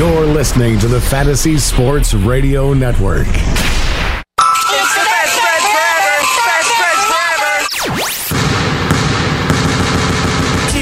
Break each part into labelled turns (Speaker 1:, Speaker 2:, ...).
Speaker 1: You're listening to the Fantasy Sports Radio Network.
Speaker 2: It's the best friends forever. Best friends forever.
Speaker 3: Do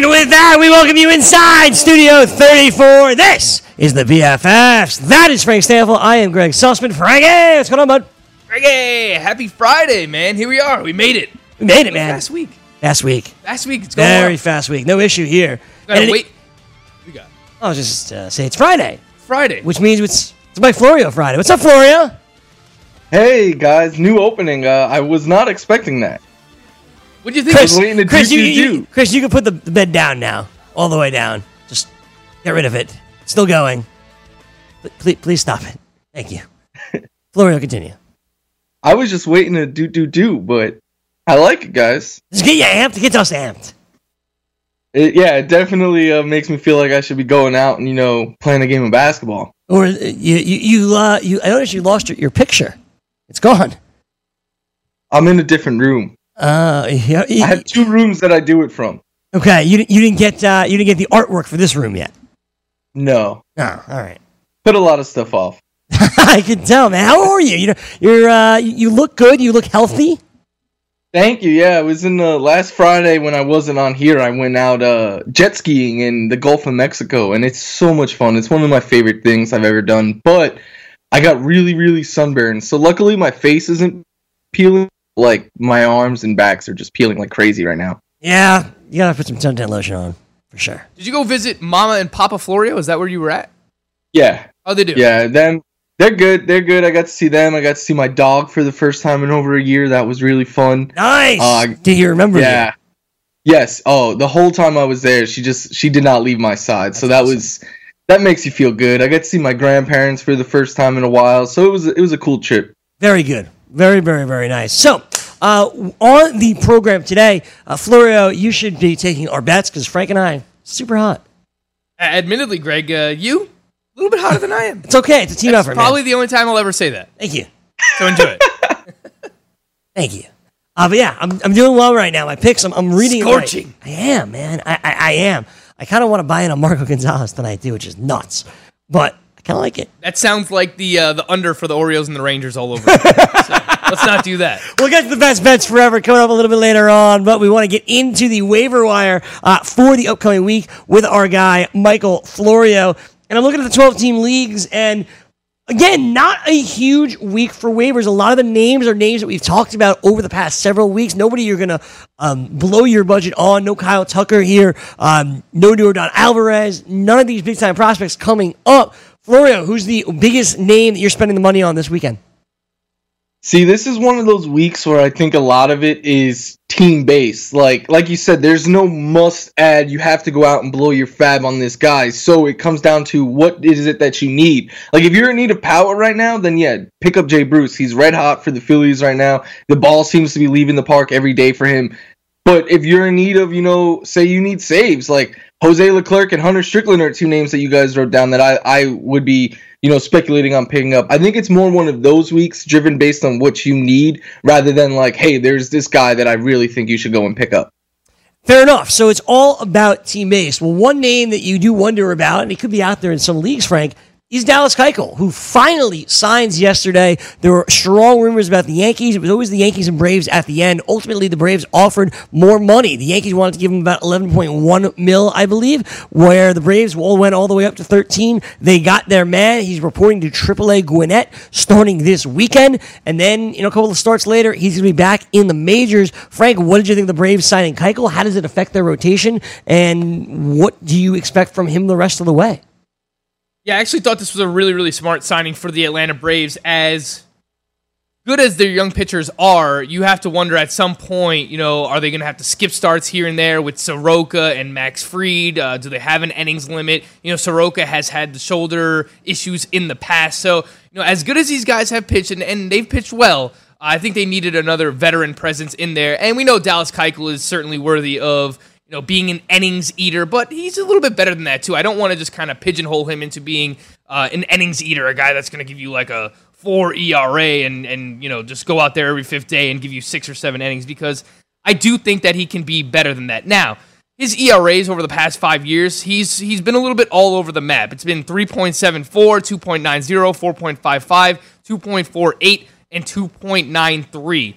Speaker 4: And
Speaker 3: with that, we welcome you inside Studio 34. This is the BFFs. That is Frank Stanfield. I am Greg Sussman. Frankie, what's going on, bud?
Speaker 5: Reggae! Happy Friday, man. Here we are. We made it.
Speaker 3: We made it, man.
Speaker 5: Last week.
Speaker 3: Last week.
Speaker 5: Last week. It's going
Speaker 3: Very
Speaker 5: well.
Speaker 3: fast week. No issue here.
Speaker 5: Gotta
Speaker 3: And it-
Speaker 5: wait. We got
Speaker 3: I was just uh, say it's Friday,
Speaker 5: Friday.
Speaker 3: which means it's it's my Florio Friday. What's up, Florio?
Speaker 6: Hey guys, new opening. Uh, I was not expecting that.
Speaker 5: What do you think?
Speaker 3: Chris, Chris, you, you- Chris, you can put the, the bed down now, all the way down. Just get rid of it. Still going. Please, please stop it. Thank you. Florio, continue.
Speaker 6: I was just waiting to do do do, but I like it, guys.
Speaker 3: Just get you amped. Get us amped.
Speaker 6: It, yeah, it definitely uh, makes me feel like I should be going out and you know playing a game of basketball.
Speaker 3: Or uh, you you you, uh, you I noticed you lost your, your picture. It's gone.
Speaker 6: I'm in a different room.
Speaker 3: Uh, yeah,
Speaker 6: I have two rooms that I do it from.
Speaker 3: okay. You didn't you didn't get uh, you didn't get the artwork for this room yet.
Speaker 6: No,
Speaker 3: Oh, all right.
Speaker 6: put a lot of stuff off.
Speaker 3: I can tell, man. How are you? You know, you're uh, you you look good. You look healthy.
Speaker 6: Thank you. Yeah, it was in the last Friday when I wasn't on here. I went out uh, jet skiing in the Gulf of Mexico, and it's so much fun. It's one of my favorite things I've ever done. But I got really, really sunburned. So luckily, my face isn't peeling. Like my arms and backs are just peeling like crazy right now.
Speaker 3: Yeah, you gotta put some suntan lotion on for sure.
Speaker 5: Did you go visit Mama and Papa Florio? Is that where you were at?
Speaker 6: Yeah,
Speaker 5: Oh, they do.
Speaker 6: yeah. Them, they're good. They're good. I got to see them. I got to see my dog for the first time in over a year. That was really fun.
Speaker 3: Nice.
Speaker 6: Uh,
Speaker 3: Do you remember?
Speaker 6: Yeah. Yes. Oh, the whole time I was there, she just she did not leave my side. so that was that makes you feel good. I got to see my grandparents for the first time in a while. So it was it was a cool trip.
Speaker 3: Very good. Very, very, very nice. So, uh, on the program today, uh, Florio, you should be taking our bets because Frank and I super hot.
Speaker 5: Admittedly, Greg, uh, you a little bit hotter than I am.
Speaker 3: It's okay. It's a team
Speaker 5: That's
Speaker 3: effort.
Speaker 5: probably
Speaker 3: man.
Speaker 5: the only time I'll ever say that.
Speaker 3: Thank you.
Speaker 5: So enjoy it.
Speaker 3: Thank you. Uh, but yeah, I'm, I'm doing well right now. My picks, I'm, I'm reading. it right.
Speaker 5: Scorching.
Speaker 3: I am, man. I, I, I am. I kind of want to buy in on Marco Gonzalez tonight too, which is nuts. But I kind of like it.
Speaker 5: That sounds like the uh, the under for the Orioles and the Rangers all over. so let's not do that.
Speaker 3: We'll get to the best bets forever coming up a little bit later on, but we want to get into the waiver wire uh, for the upcoming week with our guy Michael Florio. And I'm looking at the 12 team leagues, and again, not a huge week for waivers. A lot of the names are names that we've talked about over the past several weeks. Nobody you're going to um, blow your budget on. No Kyle Tucker here. Um, no Yordan Alvarez. None of these big time prospects coming up. Florio, who's the biggest name that you're spending the money on this weekend?
Speaker 6: See, this is one of those weeks where I think a lot of it is team based. Like like you said, there's no must add. You have to go out and blow your fab on this guy. So it comes down to what is it that you need. Like if you're in need of power right now, then yeah, pick up Jay Bruce. He's red hot for the Phillies right now. The ball seems to be leaving the park every day for him. But if you're in need of, you know, say you need saves, like Jose Leclerc and Hunter Strickland are two names that you guys wrote down that I, I would be, you know, speculating on picking up. I think it's more one of those weeks driven based on what you need rather than like, hey, there's this guy that I really think you should go and pick up.
Speaker 3: Fair enough. So it's all about team base. Well, one name that you do wonder about, and he could be out there in some leagues, Frank, is Dallas Keuchel, who finally signs yesterday. There were strong rumors about the Yankees. It was always the Yankees and Braves at the end. Ultimately, the Braves offered more money. The Yankees wanted to give him about 11.1 mil, I believe, where the Braves all went all the way up to 13. They got their man. He's reporting to AAA Gwinnett starting this weekend. And then, you know, a couple of starts later, he's going to be back in the majors. Frank, what did you think the Braves signing Keuchel? How does it affect their rotation? And what do you expect from him the rest of the way?
Speaker 5: Yeah, I actually thought this was a really, really smart signing for the Atlanta Braves. As good as their young pitchers are, you have to wonder at some point, you know, are they going to have to skip starts here and there with Soroka and Max Fried? Uh, do they have an innings limit? You know, Soroka has had the shoulder issues in the past. So, you know, as good as these guys have pitched, and, and they've pitched well, I think they needed another veteran presence in there. And we know Dallas Keuchel is certainly worthy of you know, being an innings eater, but he's a little bit better than that too. I don't want to just kind of pigeonhole him into being uh, an innings eater, a guy that's going to give you like a four ERA and and you know just go out there every fifth day and give you six or seven innings because I do think that he can be better than that. Now, his ERAs over the past five years, he's he's been a little bit all over the map. It's been 3.74, 2.90, 4.55, 2.48, and 2.93.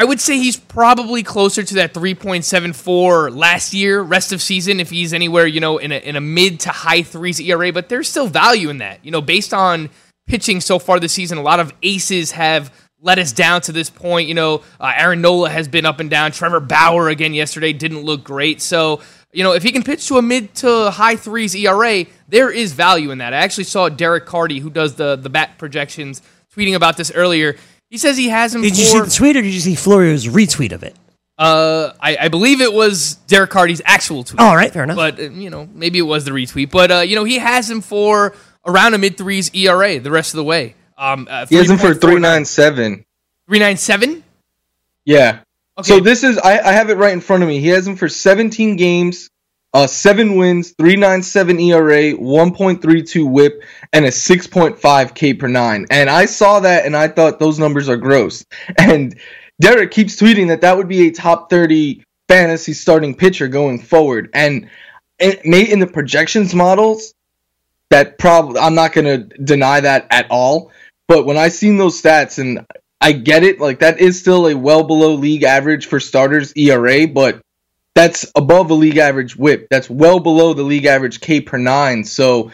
Speaker 5: I would say he's probably closer to that 3.74 last year, rest of season, if he's anywhere, you know, in a, in a mid to high threes ERA, but there's still value in that. You know, based on pitching so far this season, a lot of aces have let us down to this point. You know, uh, Aaron Nola has been up and down. Trevor Bauer again yesterday didn't look great. So, you know, if he can pitch to a mid to high threes ERA, there is value in that. I actually saw Derek Carty, who does the the bat projections, tweeting about this earlier. He says he has him.
Speaker 3: Did
Speaker 5: for,
Speaker 3: you see the tweet or did you see Florio's retweet of it?
Speaker 5: Uh, I, I believe it was Derek Carty's actual tweet.
Speaker 3: All right, fair enough.
Speaker 5: But uh, you know, maybe it was the retweet. But uh, you know, he has him for around a mid threes ERA the rest of the way. Um, uh,
Speaker 6: He has him for three nine seven.
Speaker 5: Three nine seven.
Speaker 6: Yeah.
Speaker 5: Okay.
Speaker 6: So this is I, I have it right in front of me. He has him for 17 games, uh, seven wins, 397 ERA, 1.32 WHIP, and a 6.5 K per nine. And I saw that and I thought those numbers are gross. And Derek keeps tweeting that that would be a top 30 fantasy starting pitcher going forward. And it may in the projections models, that probably I'm not gonna deny that at all. But when I seen those stats and I get it. Like that is still a well below league average for starters ERA, but that's above a league average WHIP. That's well below the league average K per nine. So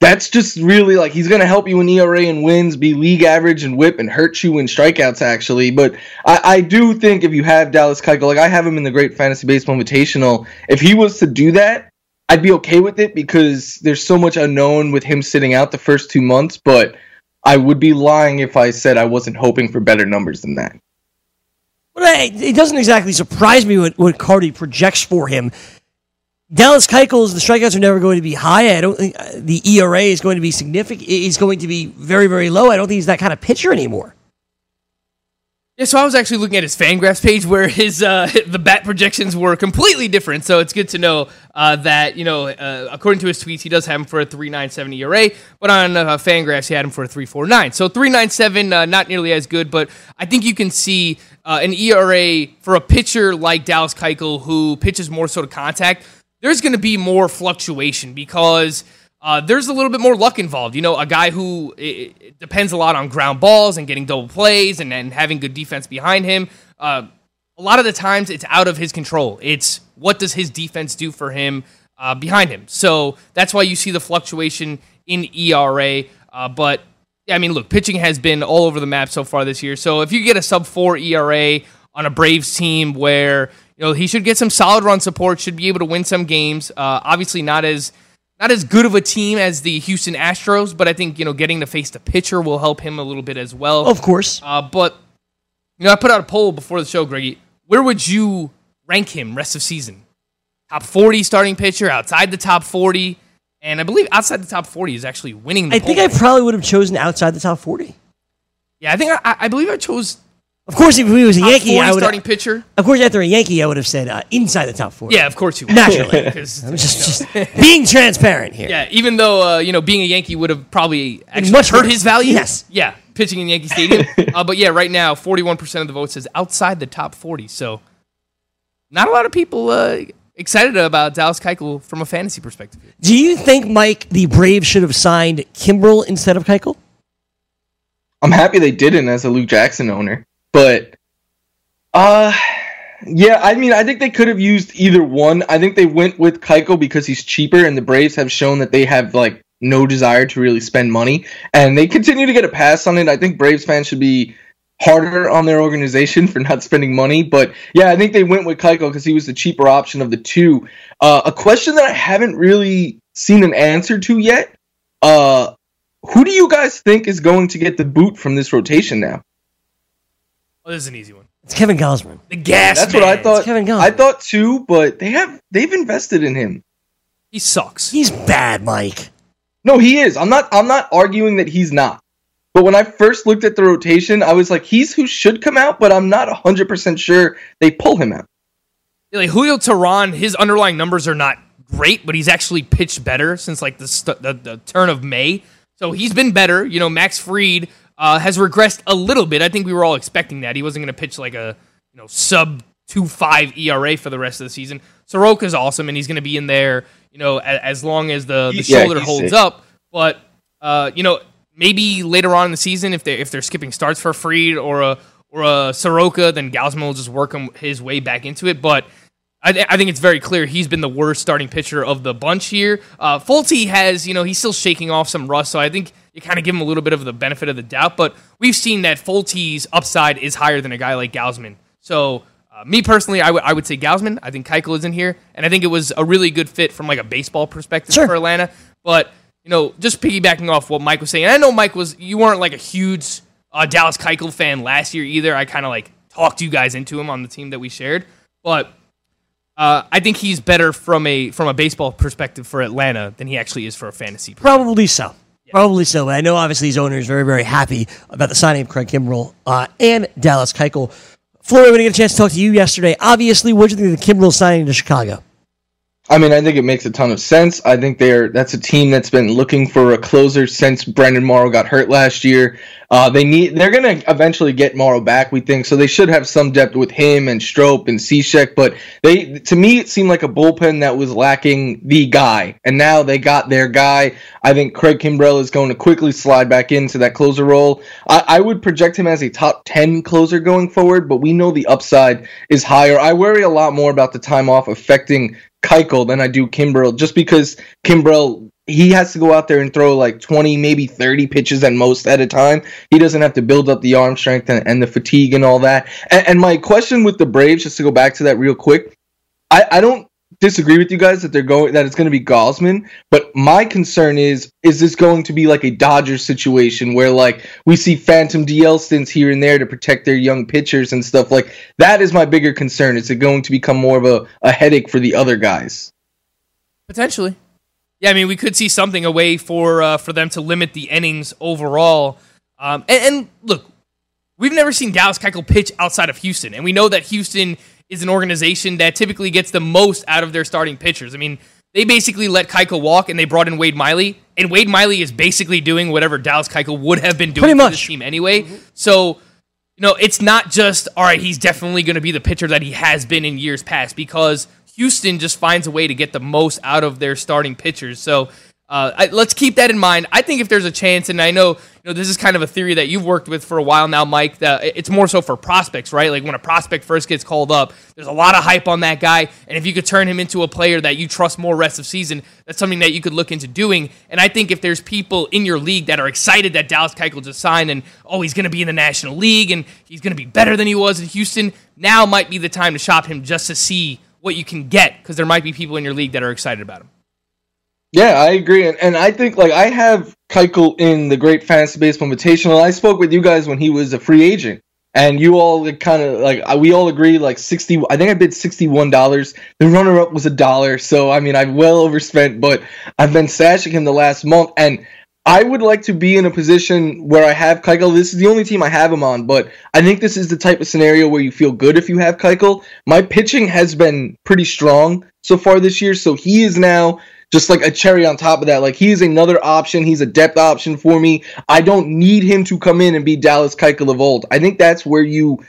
Speaker 6: that's just really like he's gonna help you in ERA and wins, be league average and WHIP, and hurt you in strikeouts actually. But I, I do think if you have Dallas Keuchel, like I have him in the Great Fantasy Baseball Invitational, if he was to do that, I'd be okay with it because there's so much unknown with him sitting out the first two months, but. I would be lying if I said I wasn't hoping for better numbers than that.
Speaker 3: It doesn't exactly surprise me what, what Carty projects for him. Dallas Keuchel's the strikeouts are never going to be high. I don't think uh, the ERA is going to be significant. Is going to be very very low. I don't think he's that kind of pitcher anymore.
Speaker 5: Yeah, so I was actually looking at his Fangraphs page where his uh, the bat projections were completely different. So it's good to know uh, that you know, uh, according to his tweets, he does have him for a three nine seven ERA, but on uh, Fangraphs he had him for a three four nine. So three nine seven, uh, not nearly as good, but I think you can see uh, an ERA for a pitcher like Dallas Keuchel who pitches more sort of contact. There's going to be more fluctuation because. Uh, there's a little bit more luck involved. You know, a guy who it, it depends a lot on ground balls and getting double plays and, and having good defense behind him. Uh, a lot of the times it's out of his control. It's what does his defense do for him uh, behind him. So that's why you see the fluctuation in ERA. Uh, but I mean, look, pitching has been all over the map so far this year. So if you get a sub four ERA on a Braves team where you know he should get some solid run support, should be able to win some games. Uh, obviously, not as not as good of a team as the Houston Astros, but I think you know getting to face the pitcher will help him a little bit as well.
Speaker 3: Of course,
Speaker 5: Uh, but you know, I put out a poll before the show, Greggy. Where would you rank him rest of season? Top forty starting pitcher, outside the top forty, and I believe outside the top forty is actually winning. The
Speaker 3: I think I probably would have chosen outside the top forty.
Speaker 5: yeah, I think I, I believe I chose
Speaker 3: Of course, if he was a
Speaker 5: top
Speaker 3: Yankee, I would.
Speaker 5: starting pitcher.
Speaker 3: Of course, after a Yankee, I would have said uh, inside the top forty.
Speaker 5: Yeah, of course you would.
Speaker 3: naturally.
Speaker 5: 'Cause,
Speaker 3: I'm just, just being transparent here.
Speaker 5: yeah, even though uh, you know being a Yankee would have probably actually
Speaker 3: Much
Speaker 5: hurt
Speaker 3: worse.
Speaker 5: his value.
Speaker 3: Yes.
Speaker 5: Yeah, pitching in Yankee Stadium. uh, but yeah, right now, forty-one percent of the vote says outside the top forty. So not a lot of people uh, excited about Dallas Keuchel from a fantasy perspective.
Speaker 3: Do you think, Mike, the Braves should have signed Kimbrel instead of Keuchel?
Speaker 6: I'm happy they didn't as a Luke Jackson owner, but uh yeah, I mean, I think they could have used either one. I think they went with Keuchel because he's cheaper, and the Braves have shown that they have like no desire to really spend money, and they continue to get a pass on it. I think Braves fans should be harder on their organization for not spending money, but yeah, I think they went with Keuchel because he was the cheaper option of the two. Uh, a question that I haven't really seen an answer to yet: uh, Who do you guys think is going to get the boot from this rotation now?
Speaker 5: Oh, this is an easy one.
Speaker 3: It's Kevin Gausman.
Speaker 5: The gas.
Speaker 6: That's what I
Speaker 5: man.
Speaker 6: thought.
Speaker 3: Kevin Gunn.
Speaker 6: I thought too, but they have they've invested in him.
Speaker 5: He sucks.
Speaker 3: He's bad, Mike.
Speaker 6: No, he is. I'm not. I'm not arguing that he's not. But when I first looked at the rotation, I was like, he's who should come out, but I'm not 100 percent sure they pull him out.
Speaker 5: like Julio Teheran, his underlying numbers are not great, but he's actually pitched better since like the st- the, the turn of May. So he's been better. You know, Max Fried uh, has regressed a little bit. I think we were all expecting that he wasn't going to pitch like a you know sub two five ERA for the rest of the season. Soroka's awesome, and he's going to be in there. You know, as, as long as the, the
Speaker 6: Yeah,
Speaker 5: shoulder holds
Speaker 6: sick.
Speaker 5: up. But uh, you know, maybe later on in the season, if they if they're skipping starts for Fried or a or a Soroka, then Gausman will just work him his way back into it. But I, th- I think it's very clear he's been the worst starting pitcher of the bunch here. Uh, Folty has, you know, he's still shaking off some rust, so I think you kind of give him a little bit of the benefit of the doubt. But we've seen that Folty's upside is higher than a guy like Gausman. So uh, me personally, I would I would say Gausman. I think Keuchel is in here, and I think it was a really good fit from like a baseball perspective
Speaker 3: Sure.
Speaker 5: for Atlanta. But you know, just piggybacking off what Mike was saying, and I know Mike was you weren't like a huge uh, Dallas Keuchel fan last year either. I kind of like talked you guys into him on the team that we shared, but uh, I think he's better from a from a baseball perspective for Atlanta than he actually is for a fantasy.
Speaker 3: Probably so. Probably so. But I know obviously his owner is very, very happy about the signing of Craig Kimbrel uh, and Dallas Keuchel. Flory, when I get a chance to talk to you yesterday, obviously, what do you think of the Kimbrell signing to Chicago?
Speaker 6: I mean, I think it makes a ton of sense. I think they're that's a team that's been looking for a closer since Brandon Morrow got hurt last year. Uh, they need they're gonna eventually get Morrow back, we think, so they should have some depth with him and Strop and Cishek. But they, to me, it seemed like a bullpen that was lacking the guy, and now they got their guy. I think Craig Kimbrel is going to quickly slide back into that closer role. I, I would project him as a top ten closer going forward, but we know the upside is higher. I worry a lot more about the time off affecting Keuchel than I do Kimbrel, just because Kimbrel he has to go out there and throw like 20, maybe 30 pitches at most at a time. He doesn't have to build up the arm strength and, and the fatigue and all that. And, and my question with the Braves, just to go back to that real quick, I, I don't disagree with you guys that they're going that it's going to be Gausman, but my concern is is this going to be like a Dodgers situation where like we see phantom DL stints here and there to protect their young pitchers and stuff like that is my bigger concern. Is it going to become more of a, a headache for the other guys?
Speaker 5: Potentially. Yeah, I mean, we could see something a way for uh, for them to limit the innings overall. Um, and, and look, we've never seen Dallas Keuchel pitch outside of Houston, and we know that Houston is an organization that typically gets the most out of their starting pitchers. I mean, they basically let Keuchel walk, and they brought in Wade Miley, and Wade Miley is basically doing whatever Dallas Keuchel would have been doing
Speaker 3: Pretty much.
Speaker 5: this team anyway. So you know, it's not just all right. He's definitely going to be the pitcher that he has been in years past because Houston just finds a way to get the most out of their starting pitchers. So uh, I, let's keep that in mind. I think if there's a chance, and I know you know this is kind of a theory that you've worked with for a while now, Mike. That it's more so for prospects, right? Like when a prospect first gets called up, there's a lot of hype on that guy, and if you could turn him into a player that you trust more rest of season, that's something that you could look into doing. And I think if there's people in your league that are excited that Dallas Keuchel just signed, and oh, he's going to be in the National League, and he's going to be better than he was in Houston, now might be the time to shop him just to see what you can get, because there might be people in your league that are excited about him.
Speaker 6: Yeah, I agree, and, and I think like I have Keuchel in the Great Fantasy Baseball Invitational. I spoke with you guys when he was a free agent, and you all like, kind of like uh, we all agree like sixty. I think I bid sixty one dollars. The runner up was a dollar, so I mean I've well overspent, but I've been stashing him the last month, and I would like to be in a position where I have Keuchel. This is the only team I have him on, but I think this is the type of scenario where you feel good if you have Keuchel. My pitching has been pretty strong so far this year, so he is now just like a cherry on top of that. Like he's another option. He's a depth option for me. I don't need him to come in and be Dallas Keuchel of old. I think that's where you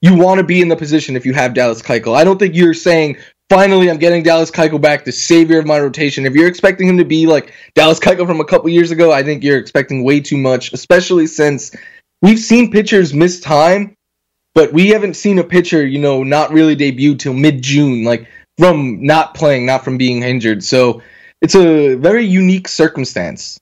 Speaker 6: you want to be in the position if you have Dallas Keuchel. I don't think you're saying finally I'm getting Dallas Keuchel back, the savior of my rotation. If you're expecting him to be like Dallas Keuchel from a couple years ago, I think you're expecting way too much, especially since we've seen pitchers miss time, but we haven't seen a pitcher, you know, not really debut till mid June, like from not playing, not from being injured. So it's a very unique circumstance.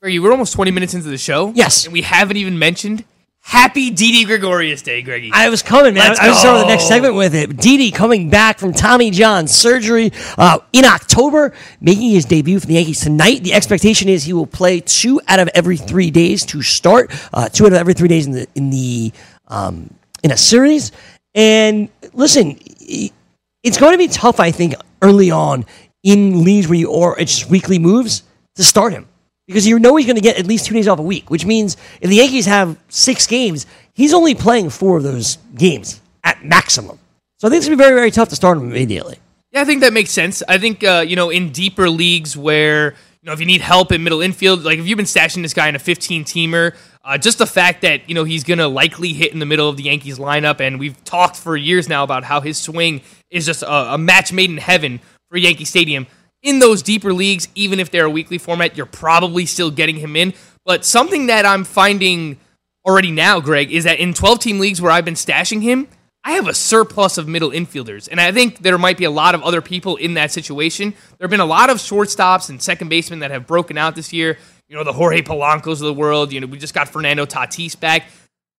Speaker 5: Greggy, we're almost 20 minutes into the show.
Speaker 3: Yes.
Speaker 5: And we haven't even mentioned Happy Didi Gregorius Day, Greggy.
Speaker 3: I was coming, man.
Speaker 5: Let's
Speaker 3: I was starting the next segment with it. Didi coming back from Tommy John surgery uh, in October, making his debut for the Yankees tonight. The expectation is he will play two out of every three days to start, uh, two out of every three days in the in the um, in a series. And listen, it's going to be tough, I think, early on in leagues where you or it's just weekly moves to start him because you know he's going to get at least two days off a week, which means if the Yankees have six games, he's only playing four of those games at maximum. So I think it's going to be very, very tough to start him immediately.
Speaker 5: Yeah, I think that makes sense. I think uh, you know in deeper leagues where you know if you need help in middle infield, like if you've been stashing this guy in a 15 teamer, uh, just the fact that you know he's gonna likely hit in the middle of the Yankees lineup, and we've talked for years now about how his swing is just a, a match made in heaven for Yankee Stadium. In those deeper leagues, even if they're a weekly format, you're probably still getting him in. But something that I'm finding already now, Greg, is that in 12 team leagues where I've been stashing him, I have a surplus of middle infielders. And I think there might be a lot of other people in that situation. There have been a lot of shortstops and second basemen that have broken out this year. You know, the Jorge Polancos of the world. You know, we just got Fernando Tatis back.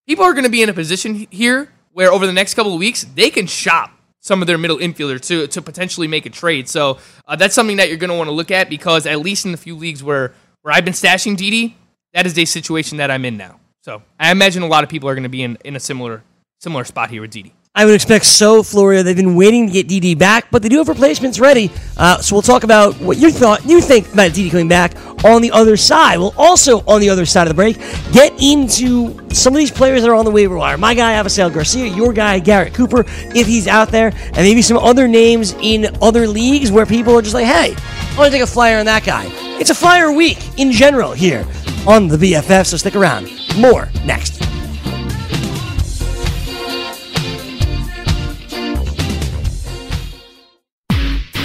Speaker 5: People are going to be in a position here where over the next couple of weeks, they can shop some of their middle infielders to, to potentially make a trade. So uh, that's something that you're going to want to look at because at least in the few leagues where, where I've been stashing Didi, that is a situation that I'm in now. So I imagine a lot of people are going to be in, in a similar similar spot here with Didi.
Speaker 3: I would expect so, Florio. They've been waiting to get Didi back, but they do have replacements ready. Uh, so we'll talk about what you thought you think about Didi coming back on the other side. We'll also on the other side of the break get into some of these players that are on the waiver wire. My guy Avisail Garcia, your guy Garrett Cooper, if he's out there, and maybe some other names in other leagues where people are just like, hey, I want to take a flyer on that guy. It's a flyer week in general here on the BFF, so stick around. More next.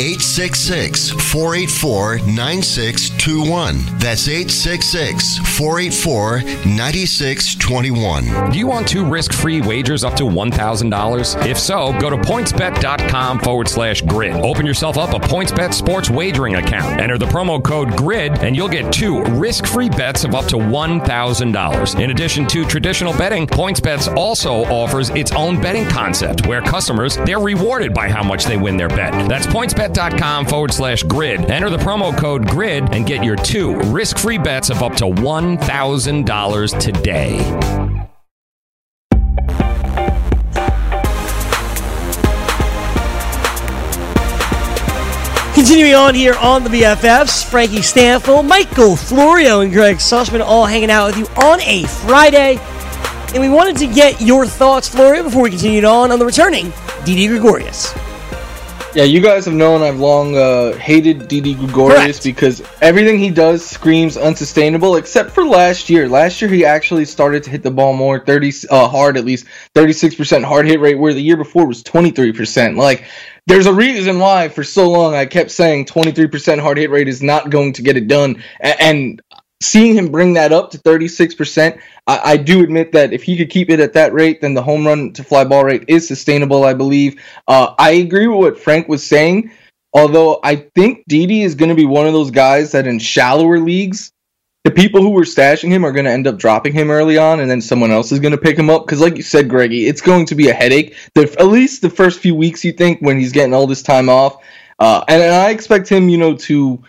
Speaker 7: 866 484 9621. That's 866 484 9621.
Speaker 8: Do you want two risk free wagers up to $1,000? If so, go to pointsbet.com forward slash grid. Open yourself up a PointsBet sports wagering account. Enter the promo code GRID and you'll get two risk free bets of up to $1,000. In addition to traditional betting, PointsBets also offers its own betting concept where customers, they're rewarded by how much they win their bet. That's pointsbet.com forward slash grid. Enter the promo code GRID and get your two risk free bets of up to $1,000 today.
Speaker 3: Continuing on here on the BFFs, Frankie Stanfield, Michael Florio, and Greg Sussman all hanging out with you on a Friday. And we wanted to get your thoughts, Florio, before we continued on on the returning Didi Gregorius.
Speaker 6: Yeah, you guys have known I've long uh, hated Didi Gregorius
Speaker 3: Correct.
Speaker 6: because everything he does screams unsustainable. Except for last year. Last year he actually started to hit the ball more, thirty uh, hard at least, thirty six percent hard hit rate, where the year before was twenty three percent. Like, there's a reason why for so long I kept saying twenty three percent hard hit rate is not going to get it done, A- and seeing him bring that up to 36%, I, I do admit that if he could keep it at that rate, then the home run to fly ball rate is sustainable, I believe. Uh, I agree with what Frank was saying, although I think Didi is going to be one of those guys that in shallower leagues, the people who were stashing him are going to end up dropping him early on, and then someone else is going to pick him up. Because, like you said, Greggy, it's going to be a headache. The, at least the first few weeks, you think, when he's getting all this time off. Uh, and, and I expect him, you know, to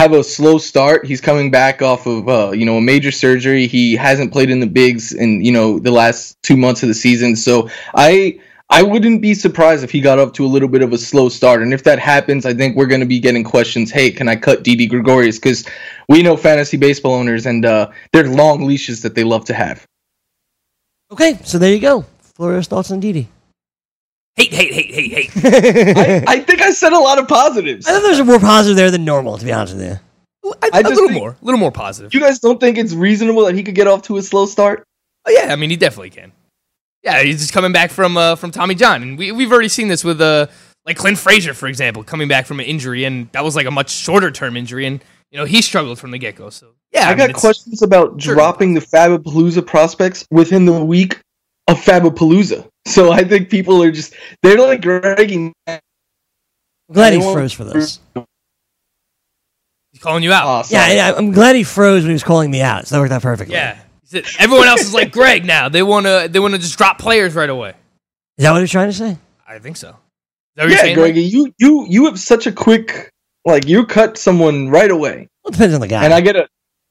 Speaker 6: have a slow start. He's coming back off of uh, you know a major surgery. He hasn't played in the bigs in you know the last two months of the season. So I I wouldn't be surprised if he got up to a little bit of a slow start. And if that happens, I think we're going to be getting questions. Hey, can I cut Didi Gregorius? Because we know fantasy baseball owners and uh, they're long leashes that they love to have.
Speaker 3: Okay, so there you go. Florio's thoughts on Didi.
Speaker 5: Hate, hate, hate, hate, hate.
Speaker 6: I, I think I said a lot of positives.
Speaker 3: I think there's more positive there than normal, to be honest with you.
Speaker 5: I,
Speaker 6: I
Speaker 5: a little more, a little more positive.
Speaker 6: You guys don't think it's reasonable that he could get off to a slow start?
Speaker 5: Oh, yeah, I mean, he definitely can. Yeah, he's just coming back from uh, from Tommy John, and we we've already seen this with uh like Clint Frazier, for example, coming back from an injury, and that was like a much shorter term injury, and you know he struggled from the get go. So yeah,
Speaker 6: I,
Speaker 5: mean,
Speaker 6: got
Speaker 5: it's-
Speaker 6: questions about
Speaker 5: Sure.
Speaker 6: dropping the Fabapalooza prospects within the week of Fabapalooza. So I think people are just they're like dragging.
Speaker 3: I'm glad he froze for this.
Speaker 5: He's calling you out.
Speaker 6: Oh, sorry.
Speaker 3: Yeah, I- I'm glad he froze when he was calling me out. So that worked out perfectly.
Speaker 5: yeah. Everyone else is like Greg now. They wanna they wanna just drop players right away.
Speaker 3: Is that what he was trying to say?
Speaker 5: I think so. Is you're
Speaker 6: yeah,
Speaker 5: saying,
Speaker 6: Greggy, you you you have such a quick like you cut someone right away,
Speaker 3: Well, it depends on the guy.
Speaker 6: and I get a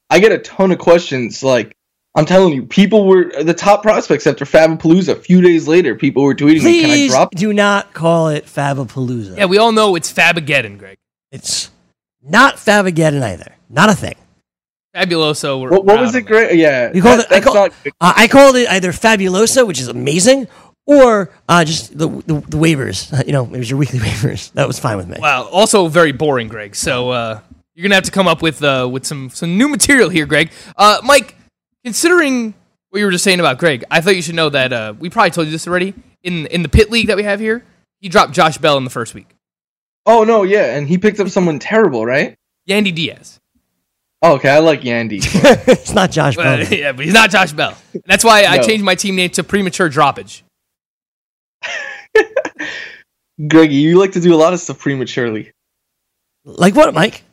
Speaker 6: I get a ton of questions. Like I'm telling you, people were the top prospects after Fabapalooza. A few days later, people were tweeting me, "Can I drop?
Speaker 3: Please do not call it Fabapalooza.
Speaker 5: Yeah, we all know it's Fabageddon, Greg.
Speaker 3: It's not Fabageddon either. Not a thing.
Speaker 5: Fabuloso. we're
Speaker 6: What, what was it, Greg? Yeah,
Speaker 3: You called
Speaker 6: that-
Speaker 3: it. I, call,
Speaker 6: not.
Speaker 3: uh, I called it either Fabulosa, which is amazing, or uh, just the, the the waivers. you know, it was your weekly waivers. That was fine with me.
Speaker 5: Wow. Also very boring, Greg. So uh, you're gonna have to come up with uh, with some some new material here, Greg. Uh, Mike, considering what you were just saying about Greg, I thought you should know that uh, we probably told you this already. In in the pit league that we have here, he dropped Josh Bell in the first week.
Speaker 6: Oh no, yeah, and he picked up someone terrible, right?
Speaker 5: Yandy Diaz.
Speaker 6: Oh, okay, I like Yandy.
Speaker 3: it's not Josh
Speaker 5: Well,
Speaker 3: Bell.
Speaker 5: yeah, but he's not Josh Bell. That's why I changed my team name to premature droppage.
Speaker 6: Greggy, you like to do a lot of stuff prematurely.
Speaker 3: Like what, Mike?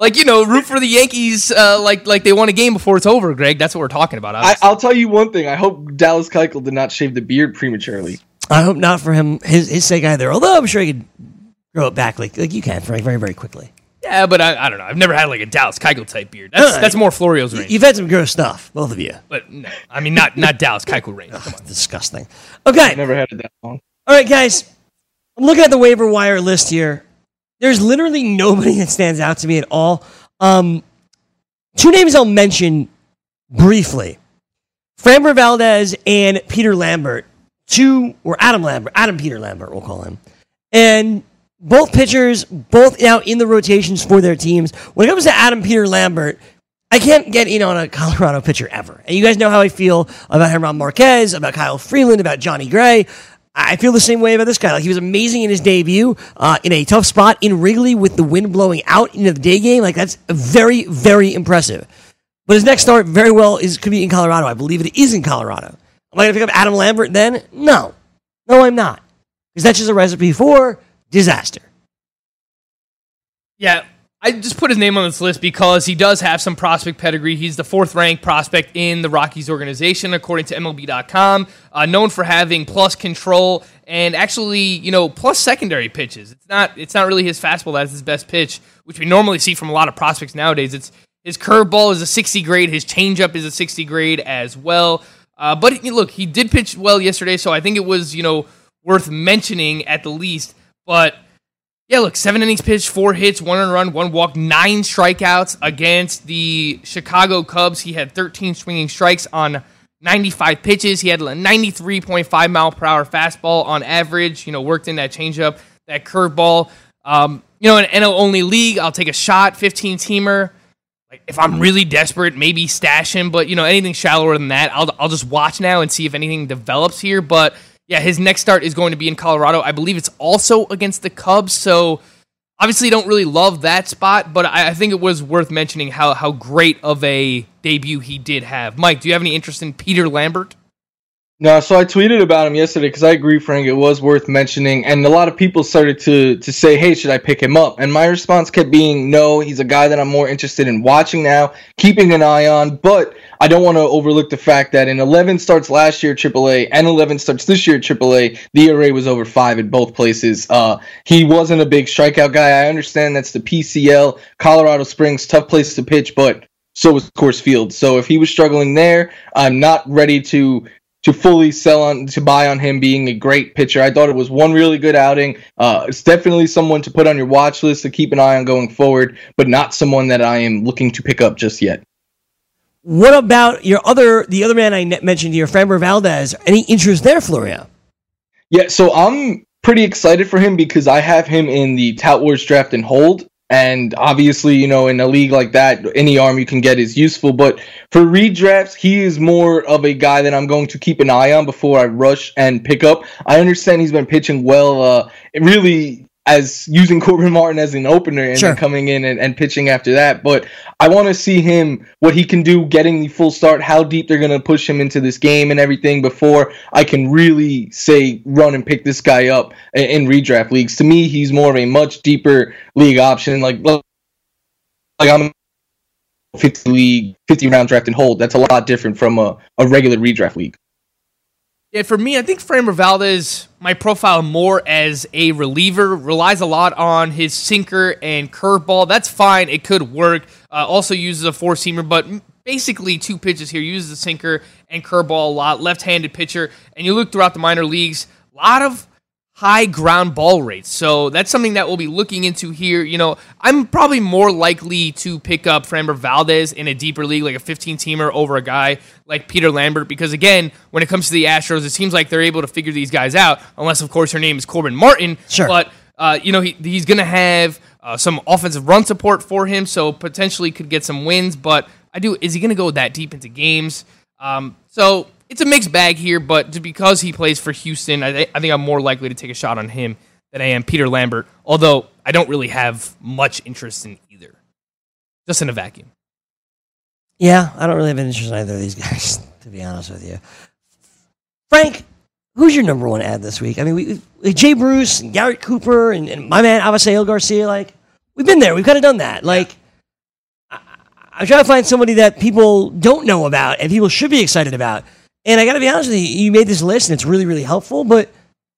Speaker 5: Like you know, root for the Yankees uh, like like they won a game before it's over, Greg. That's what we're talking about.
Speaker 6: I,
Speaker 5: obviously.
Speaker 6: I'll tell you one thing. I hope Dallas Keuchel did not shave the beard prematurely.
Speaker 3: I hope not for him his his sake either. Although I'm sure he could grow it back like like you can very very very quickly.
Speaker 5: yeah, but I, I don't know. I've never had like a Dallas Keuchel type beard. That's
Speaker 3: Uh,
Speaker 5: that's more Florio's range.
Speaker 3: You've had some gross stuff, both of you.
Speaker 5: But no, I mean not not Dallas Keuchel range. Come on.
Speaker 3: Disgusting. Okay,
Speaker 6: Never had it that long.
Speaker 3: all right, guys. I'm looking at the waiver wire list here. There's literally nobody that stands out to me at all. Um, two names I'll mention briefly: Framber Valdez and Peter Lambert. Two or Adam Lambert, Adam Peter Lambert, we'll call him, and both pitchers, both now in the rotations for their teams. When it comes to Adam Peter Lambert, I can't get in on a Colorado pitcher ever. And you guys know how I feel about Herman Marquez, about Kyle Freeland, about Johnny Gray. I feel the same way about this guy. Like he was amazing in his debut, uh, in a tough spot in Wrigley with the wind blowing out into the day game. Like that's very, very impressive. But his next start very well is could be in Colorado. I believe it is in Colorado. Am I going to pick up Adam Lambert then? No, no, I'm not, because that's just a recipe for disaster.
Speaker 5: Yeah, I just put his name on this list because he does have some prospect pedigree. He's the fourth ranked prospect in the Rockies organization, according to MLB.com. Uh, known for having plus control and actually, you know, plus secondary pitches. It's not it's not really his fastball that's his best pitch, which we normally see from a lot of prospects nowadays. It's his curveball is a 60 grade, his changeup is a 60 grade as well. Uh, but look, he did pitch well yesterday, so I think it was you know worth mentioning at the least. But yeah, look, seven innings pitched, four hits, one run, one walk, nine strikeouts against the Chicago Cubs. He had 13 swinging strikes on 95 pitches. He had a 93.5 mile per hour fastball on average. You know, worked in that changeup, that curveball. Um, you know, in an NL only league, I'll take a shot, 15 teamer. Like if I'm really desperate, maybe stash him. But you know, anything shallower than that, I'll I'll just watch now and see if anything develops here. But yeah, his next start is going to be in Colorado. I believe it's also against the Cubs. So obviously, don't really love that spot, but I, I think it was worth mentioning how how great of a debut he did have. Mike, do you have any interest in Peter Lambert?
Speaker 6: No, so I tweeted about him yesterday because I agree, Frank. It was worth mentioning, and a lot of people started to to say, "Hey, should I pick him up?" And my response kept being, "No, he's a guy that I'm more interested in watching now, keeping an eye on." But I don't want to overlook the fact that in 11 starts last year AAA and 11 starts this year AAA, the ERA was over five in both places. Uh, he wasn't a big strikeout guy. I understand that's the PCL, Colorado Springs, tough place to pitch, but so was Coors Field. So if he was struggling there, I'm not ready to to fully sell on to buy on him being a great pitcher. I thought it was one really good outing. Uh, it's definitely someone to put on your watch list to keep an eye on going forward, but not someone that I am looking to pick up just yet.
Speaker 3: What about your other the other man I ne- mentioned here, Framber Valdez? Any interest there, Florio?
Speaker 6: Yeah, so I'm pretty excited for him because I have him in the Tout Wars draft and hold. And obviously, you know, in a league like that, any arm you can get is useful. But for redrafts, he is more of a guy that I'm going to keep an eye on before I rush and pick up. I understand he's been pitching well, uh, really as using Corbin Martin as an opener and
Speaker 3: Sure.
Speaker 6: then coming in and, and pitching after that. But I want to see him what he can do getting the full start, how deep they're going to push him into this game and everything before I can really say run and pick this guy up in, in redraft leagues. To me, he's more of a much deeper league option. Like like I'm 50 league, 50 round draft and hold. That's a lot different from a, a regular redraft league.
Speaker 5: Yeah, for me, I think Framber Valdez, my profile more as a reliever, relies a lot on his sinker and curveball. That's fine. It could work. Uh, also uses a four seamer, but basically two pitches here. Uses the sinker and curveball a lot. Left handed pitcher. And you look throughout the minor leagues, a lot of high ground ball rates. So that's something that we'll be looking into here. You know, I'm probably more likely to pick up Framber Valdez in a deeper league, like a 15 teamer, over a guy like Peter Lambert, because again, when it comes to the Astros, it seems like they're able to figure these guys out, unless, of course, her name is Corbin Martin.
Speaker 3: Sure.
Speaker 5: But, uh, you know, he, he's going to have uh, some offensive run support for him, so potentially could get some wins. But I do, is he going to go that deep into games? Um, so it's a mixed bag here, but because he plays for Houston, I, th- I think I'm more likely to take a shot on him than I am Peter Lambert. Although I don't really have much interest in either, just in a vacuum.
Speaker 3: Yeah, I don't really have an interest in either of these guys, to be honest with you. Frank, who's your number one ad this week? I mean, we, we Jay Bruce and Garrett Cooper and, and my man Avisail Garcia. Like, we've been there. We've kind of done that. Like, I, I'm trying to find somebody that people don't know about and people should be excited about. And I got to be honest with you, you made this list and it's really, really helpful, but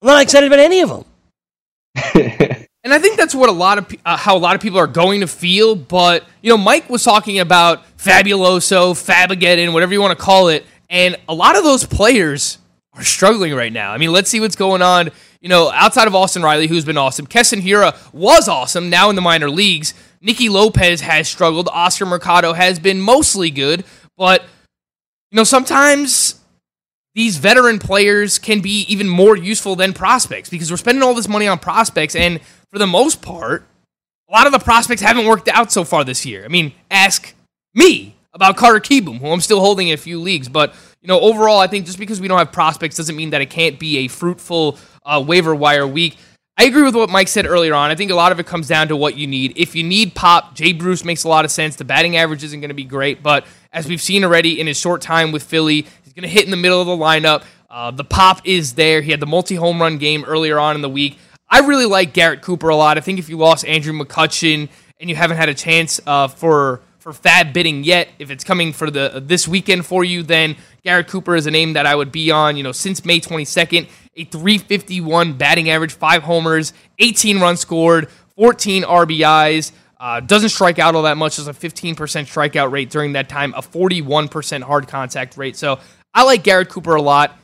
Speaker 3: I'm not excited about any of them.
Speaker 5: And I think that's what a lot of uh, how a lot of people are going to feel. But you know, Mike was talking about Fabuloso, Fabigeddon, whatever you want to call it, and a lot of those players are struggling right now. I mean, let's see what's going on. You know, outside of Austin Riley, who's been awesome, Keston Hiura was awesome. Now in the minor leagues, Nicky Lopez has struggled. Oscar Mercado has been mostly good, but you know, sometimes these veteran players can be even more useful than prospects because we're spending all this money on prospects, and for the most part, a lot of the prospects haven't worked out so far this year. I mean, ask me about Carter Kieboom, who I'm still holding in a few leagues, but you know, overall, I think just because we don't have prospects doesn't mean that it can't be a fruitful uh, waiver wire week. I agree with what Mike said earlier on. I think a lot of it comes down to what you need. If you need pop, Jay Bruce makes a lot of sense. The batting average isn't going to be great, but as we've seen already in his short time with Philly, he's going to hit in the middle of the lineup. Uh, the pop is there. He had the multi home run game earlier on in the week. I really like Garrett Cooper a lot. I think if you lost Andrew McCutchen and you haven't had a chance uh, for for fab bidding yet, if it's coming for the this weekend for you, then Garrett Cooper is a name that I would be on. You know, since May 22nd, a 351 batting average, five homers, 18 runs scored, 14 RBIs. Uh, doesn't strike out all that much. There's a 15% strikeout rate during that time, a 41% hard contact rate. So I like Garrett Cooper a lot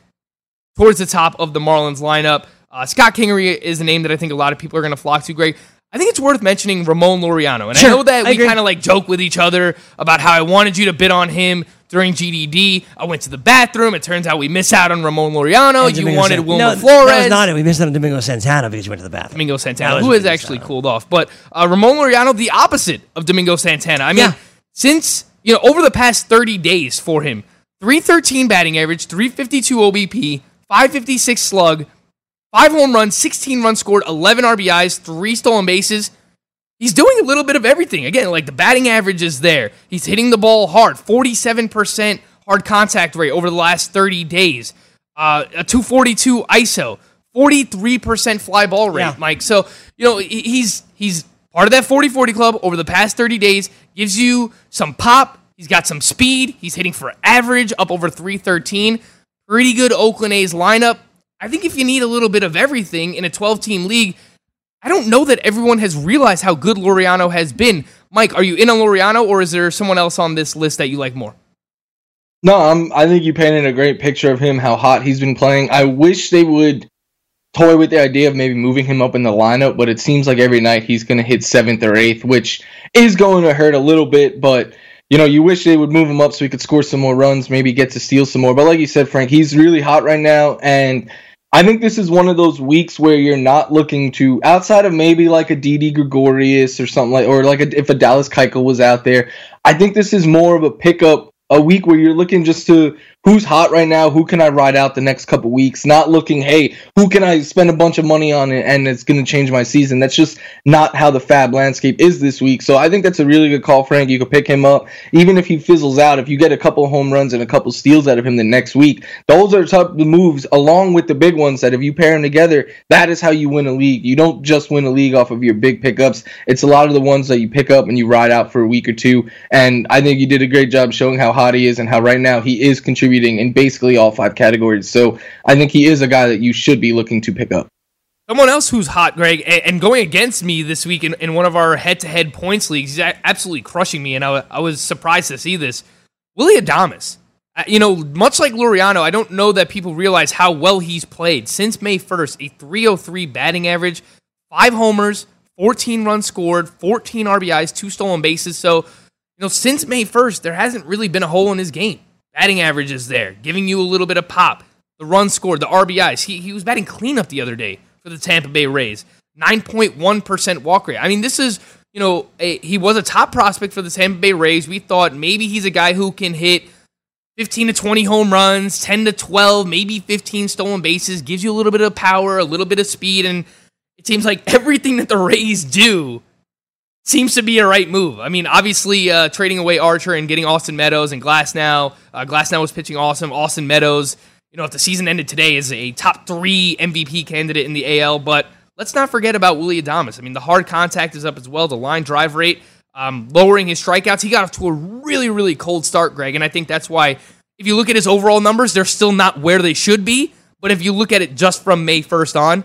Speaker 5: towards the top of the Marlins lineup. Uh, Scott Kingery is a name that I think a lot of people are going to flock to. Greg, I think it's worth mentioning Ramon Laureano. And
Speaker 3: Sure,
Speaker 5: I know that
Speaker 3: I
Speaker 5: we kind of like joke with each other about how I wanted you to bid on him during GDD. I went to the bathroom. It turns out we miss out on Ramon Laureano. You wanted
Speaker 3: San-
Speaker 5: Wilmer
Speaker 3: no,
Speaker 5: Flores.
Speaker 3: That was not it. We missed out on Domingo Santana because you went to the bathroom.
Speaker 5: Domingo Santana, who has actually
Speaker 3: missed out on.
Speaker 5: cooled off. But uh, Ramon Laureano, the opposite of Domingo Santana. I mean,
Speaker 3: Yeah.
Speaker 5: since, you know, over the past 30 days for him, 313 batting average, 352 OBP, 556 slug, five home runs, 16 runs scored, 11 RBIs, three stolen bases. He's doing a little bit of everything. Again, like the batting average is there. He's hitting the ball hard, 47% hard contact rate over the last 30 days. Uh, a 242 ISO, 43% fly ball rate,
Speaker 3: Yeah.
Speaker 5: Mike. So, you know, he's he's part of that 40-40 club over the past 30 days, gives you some pop. He's got some speed. He's hitting for average up over 313. Pretty good Oakland A's lineup. I think if you need a little bit of everything in a 12-team league, I don't know that everyone has realized how good Laureano has been. Mike, are you in on Laureano, or is there someone else on this list that you like more?
Speaker 6: No, I'm. I think you painted a great picture of him, how hot he's been playing. I wish they would toy with the idea of maybe moving him up in the lineup, but it seems like every night he's going to hit seventh or eighth, which is going to hurt a little bit. But you know, you wish they would move him up so he could score some more runs, maybe get to steal some more. But like you said, Frank, he's really hot right now, and I think this is one of those weeks where you're not looking to outside of maybe like a Didi Gregorius or something like, or like a, if a Dallas Keuchel was out there. I think this is more of a pickup, a week where you're looking just to who's hot right now, who can I ride out the next couple weeks, not looking, hey, who can I spend a bunch of money on and it's going to change my season. That's just not how the FAAB landscape is this week. So I think that's a really good call, Frank. You could pick him up, even if he fizzles out. If you get a couple home runs and a couple steals out of him the next week, those are tough moves along with the big ones that if you pair them together, that is how you win a league. You don't just win a league off of your big pickups. It's a lot of the ones that you pick up and you ride out for a week or two. And I think you did a great job showing how hot he is and how right now he is contributing in basically all five categories. So I think he is a guy that you should be looking to pick up.
Speaker 5: Someone else who's hot, Greg, and going against me this week in, in one of our head-to-head points leagues, he's absolutely crushing me, and I, I was surprised to see this. Willy Adames. Uh, you know, much like Laureano, I don't know that people realize how well he's played. Since May 1st, a 303 batting average, five homers, 14 runs scored, 14 RBIs, two stolen bases. So, you know, since May 1st, there hasn't really been a hole in his game. Batting average is there, giving you a little bit of pop. The runs scored, the RBIs. He, he was batting cleanup the other day for the Tampa Bay Rays. 9.1% walk rate. I mean, this is, you know, a, he was a top prospect for the Tampa Bay Rays. We thought maybe he's a guy who can hit 15 to 20 home runs, 10 to 12, maybe 15 stolen bases, gives you a little bit of power, a little bit of speed, and it seems like everything that the Rays do seems to be a right move. I mean, obviously, uh, trading away Archer and getting Austin Meadows and Glasnow. Uh, Glasnow was pitching awesome. Austin Meadows, you know, if the season ended today, is a top three MVP candidate in the AL. But let's not forget about Willy Adames. I mean, the hard contact is up as well. The line drive rate, um, lowering his strikeouts. He got off to a really, really cold start, Greg, and I think that's why. If you look at his overall numbers, they're still not where they should be. But if you look at it just from May 1st on,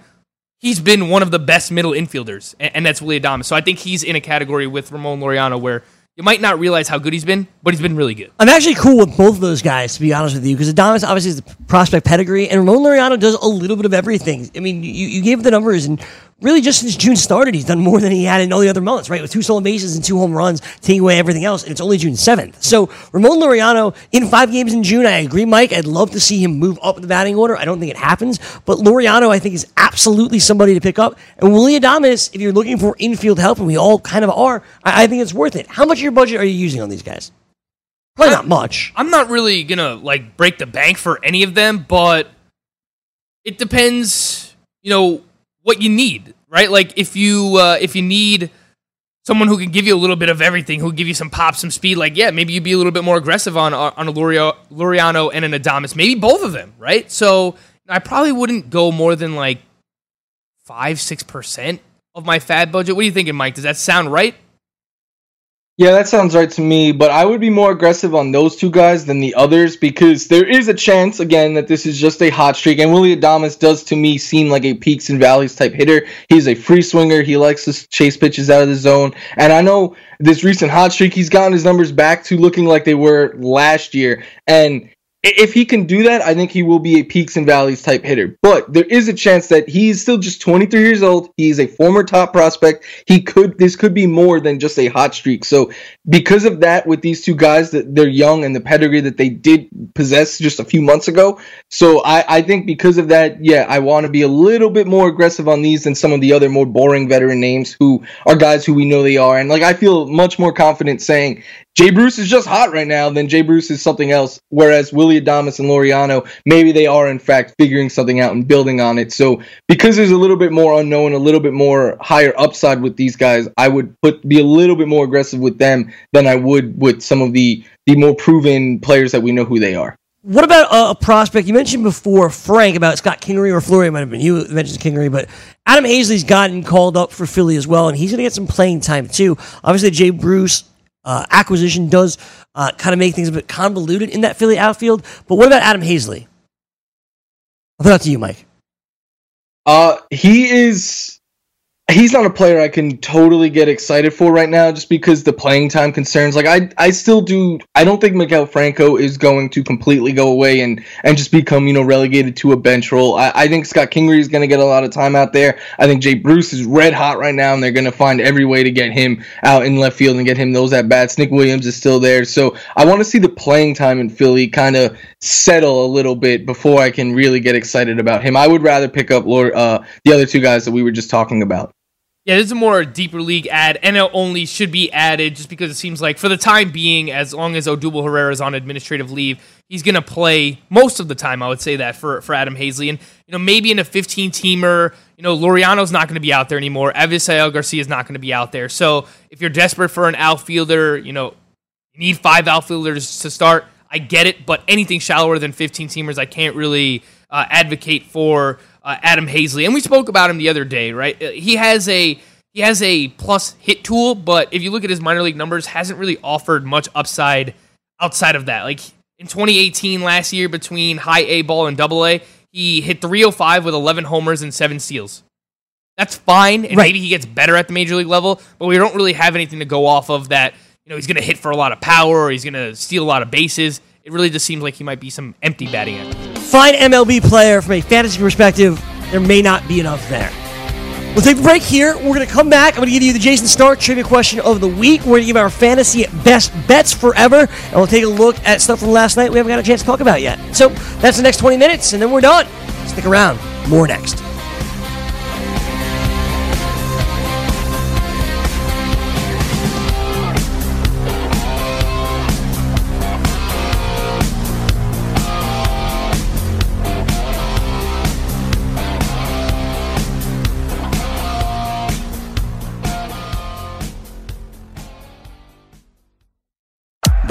Speaker 5: he's been one of the best middle infielders, and, and that's Willy Adames. So I think he's in a category with Ramon Laureano where you might not realize how good he's been, but he's been really good.
Speaker 3: I'm actually cool with both of those guys, to be honest with you, because Adames obviously is the prospect pedigree, and Ramon Laureano does a little bit of everything. I mean, you, you gave the numbers, and really just since June started, he's done more than he had in all the other months, right? With two stolen bases and two home runs, taking away everything else, and it's only June 7th. So Ramon Laureano in five games in June, I agree, Mike. I'd love to see him move up the batting order. I don't think it happens, but Laureano, I think, is absolutely somebody to pick up. And Willy Adames, if you're looking for infield help, and we all kind of are, I, I think it's worth it. How much of your budget are you using on these guys? Probably not much.
Speaker 5: I'm not really gonna like break the bank for any of them, but it depends, you know, what you need, right? Like if you uh, if you need someone who can give you a little bit of everything, who give you some pop, some speed, like yeah, maybe you'd be a little bit more aggressive on on a Lurio, Laureano and an Adames, maybe both of them, right? So I probably wouldn't go more than like five six percent of my FAAB budget. What are you thinking, Mike? Does that sound right?
Speaker 6: Yeah, that sounds right to me, but I would be more aggressive on those two guys than the others because there is a chance, again, that this is just a hot streak. And Willy Adames does, to me, seem like a peaks and valleys type hitter. He's a free swinger. He likes to chase pitches out of the zone. And I know this recent hot streak, he's gotten his numbers back to looking like they were last year. And if he can do that, I think he will be a peaks and valleys type hitter. But there is a chance that he's still just 23 years old. He's a former top prospect. He could this could be more than just a hot streak. So because of that, with these two guys, that they're young and the pedigree that they did possess just a few months ago. So I, I think because of that, yeah, I want to be a little bit more aggressive on these than some of the other more boring veteran names who are guys who we know they are. And like I feel much more confident saying Jay Bruce is just hot right now, then Jay Bruce is something else. Whereas Willy Adames and Laureano, maybe they are in fact figuring something out and building on it. So because there's a little bit more unknown, a little bit more higher upside with these guys, I would put be a little bit more aggressive with them than I would with some of the the more proven players that we know who they are.
Speaker 3: What about a, prospect you mentioned before, Frank, about Scott Kingery or Florio? Might have been you mentioned Kingery, but Adam Haseley's gotten called up for Philly as well, and he's going to get some playing time too. Obviously, Jay Bruce uh, acquisition does uh, kind of make things a bit convoluted in that Philly outfield. But what about Adam Haseley? I'll throw it to you, Mike.
Speaker 6: Uh, he is he's not a player I can totally get excited for right now just because the playing time concerns. Like I I still do I don't think Maikel Franco is going to completely go away and and just become, you know, relegated to a bench role. I, I think Scott Kingery is gonna get a lot of time out there. I think Jay Bruce is red hot right now and they're gonna find every way to get him out in left field and get him those at bats. Nick Williams is still there. So I want to see the playing time in Philly kind of settle a little bit before I can really get excited about him. I would rather pick up Lord, uh, the other two guys that we were just talking about.
Speaker 5: Yeah, this is a more deeper league ad. NL only should be added just because it seems like for the time being, as long as Odubel Herrera is on administrative leave, he's going to play most of the time. I would say that for, for Adam Haseley, and you know maybe in a 15 teamer, you know Laureano's not going to be out there anymore. Avisail Garcia is not going to be out there. So if you're desperate for an outfielder, you know you need five outfielders to start. I get it, but anything shallower than 15 teamers, I can't really uh, advocate for uh, Adam Haseley, and we spoke about him the other day, right? Uh, he has a he has a plus hit tool, but if you look at his minor league numbers, hasn't really offered much upside outside of that. Like in 2018, last year, between high A ball and double A, he hit 305 with 11 homers and seven steals. That's fine, and right. maybe he gets better at the major league level, but we don't really have anything to go off of that. You know, he's going to hit for a lot of power, or he's going to steal a lot of bases. It really just seems like he might be some empty batting end
Speaker 3: fine MLB player from a fantasy perspective, there may not be enough there. We'll take a break here. We're going to come back. I'm going to give you the Jayson Stark trivia question of the week. We're going to give our fantasy best bets forever, and we'll take a look at stuff from last night we haven't got a chance to talk about yet. So that's the next 20 minutes, and then we're done. Stick around. More next.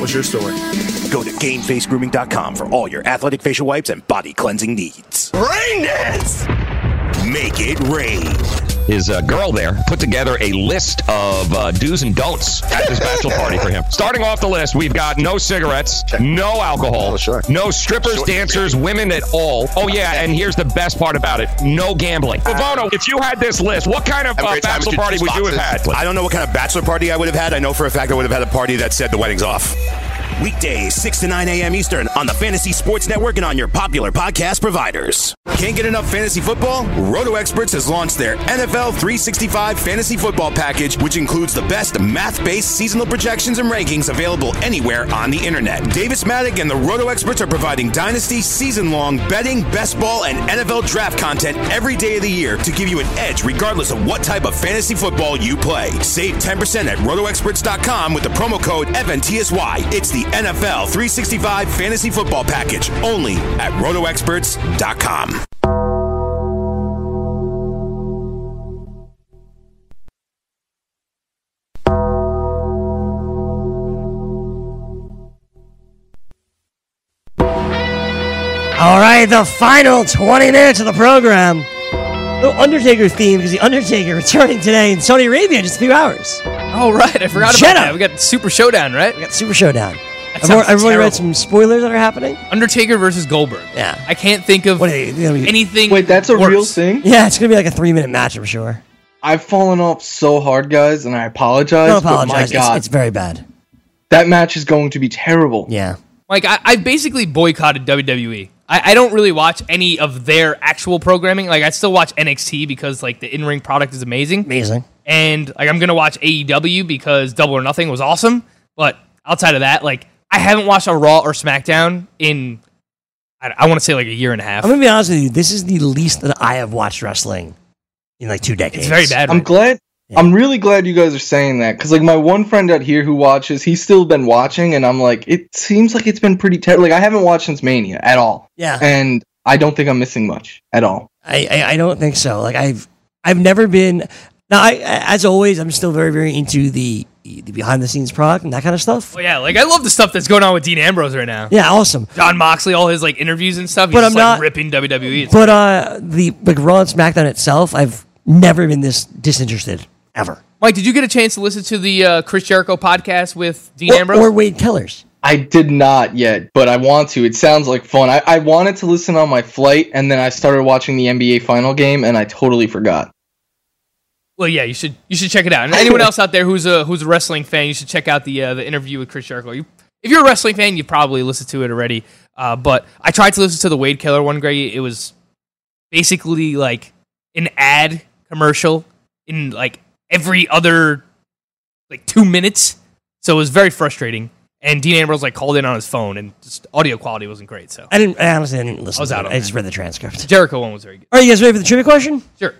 Speaker 9: What's your story?
Speaker 4: Go to GameFaceGrooming.com for all your athletic facial wipes and body cleansing needs.
Speaker 2: Rain dance!
Speaker 4: Make it rain.
Speaker 8: His uh, girl there put together a list of uh, do's and don'ts at this bachelor party for him. Starting off the list, we've got no cigarettes, no alcohol,
Speaker 10: Oh, sure.
Speaker 8: no strippers,
Speaker 10: Sure.
Speaker 8: dancers, women at all. Oh yeah, and here's the best part about it: no gambling. Bono, if you had this list, what kind of uh, bachelor party would you have had?
Speaker 4: I don't know what kind of bachelor party I would have had. I know for a fact I would have had a party that said the wedding's off. Weekdays, 6 to 9 a.m. Eastern on the Fantasy Sports Network and on your popular podcast providers. Can't get enough fantasy football? Roto Experts has launched their NFL 365 Fantasy Football Package, which includes the best math based seasonal projections and rankings available anywhere on the internet. Davis Maddock and the Roto Experts are providing Dynasty season long betting, best ball, and NFL draft content every day of the year to give you an edge regardless of what type of fantasy football you play. Save 10% at rotoexperts.com with the promo code FNTSY. It's the NFL 365 Fantasy Football Package only at rotoexperts.com.
Speaker 3: All right, the final 20 minutes of the program. The Undertaker theme because the Undertaker returning today in Saudi Arabia in just a few hours.
Speaker 5: All right, I forgot
Speaker 3: Jeddah.
Speaker 5: about that. We got Super Showdown, right? We
Speaker 3: got Super Showdown.
Speaker 5: That
Speaker 3: Everyone,
Speaker 5: sounds
Speaker 3: everyone read some spoilers that are happening.
Speaker 5: Undertaker versus Goldberg.
Speaker 3: Yeah.
Speaker 5: I can't think of anything.
Speaker 6: Wait, that's a real thing?
Speaker 3: Yeah, it's gonna be like a three minute match, I'm sure.
Speaker 6: I've fallen off so hard, guys, and I apologize.
Speaker 3: Don't
Speaker 6: but
Speaker 3: apologize.
Speaker 6: my
Speaker 3: It's,
Speaker 6: God,
Speaker 3: it's very bad.
Speaker 6: that match is going to be terrible.
Speaker 3: Yeah.
Speaker 5: Like I, I basically boycotted WWE. I, I don't really watch any of their actual programming. Like I still watch NXT because like the in ring product is amazing.
Speaker 3: Amazing.
Speaker 5: And like I'm gonna watch AEW because Double or Nothing was awesome. But outside of that, like I haven't watched a Raw or SmackDown in I, I want to say like a year and a half.
Speaker 3: I'm gonna be honest with you. This is the least that I have watched wrestling in like two decades.
Speaker 5: It's very bad.
Speaker 6: I'm
Speaker 5: right?
Speaker 6: glad. I'm really glad you guys are saying that because, like, my one friend out here who watches, he's still been watching, and I'm like, it seems like it's been pretty terrible. Like, I haven't watched since Mania at all,
Speaker 3: Yeah.
Speaker 6: and I don't think I'm missing much at all.
Speaker 3: I, I I don't think so. Like I've I've never been. Now, I as always, I'm still very very into the the behind the scenes product and that kind of stuff.
Speaker 5: Oh yeah, like I love the stuff that's going on with Dean Ambrose right now.
Speaker 3: Yeah, awesome.
Speaker 5: Jon Moxley, all his like interviews and stuff. He's
Speaker 3: But
Speaker 5: just,
Speaker 3: I'm
Speaker 5: like,
Speaker 3: not-
Speaker 5: ripping WWE. It's-
Speaker 3: But uh, the like Raw and SmackDown itself, I've never been this disinterested ever.
Speaker 5: Mike, did you get a chance to listen to the uh, Chris Jericho podcast with Dean
Speaker 3: Or,
Speaker 5: Ambrose?
Speaker 3: or Wade Keller's.
Speaker 6: I did not yet, but I want to. It sounds like fun. I, I wanted to listen on my flight, and then I started watching the NBA final game, and I totally forgot.
Speaker 5: Well, yeah, you should you should check it out. And anyone else out there who's a who's a wrestling fan, you should check out the uh, the interview with Chris Jericho. You, if you're a wrestling fan, you probably listened to it already. Uh, but I tried to listen to the Wade Keller one, Greg. It was basically like an ad commercial in like every other like two minutes. So it was very frustrating. And Dean Ambrose like called in on his phone, and just audio quality wasn't great. So
Speaker 3: I didn't. I honestly didn't listen.
Speaker 5: I was
Speaker 3: to
Speaker 5: out
Speaker 3: I just read the transcript.
Speaker 5: Jericho one was very good.
Speaker 3: Right, you guys ready for the trivia question?
Speaker 5: Sure.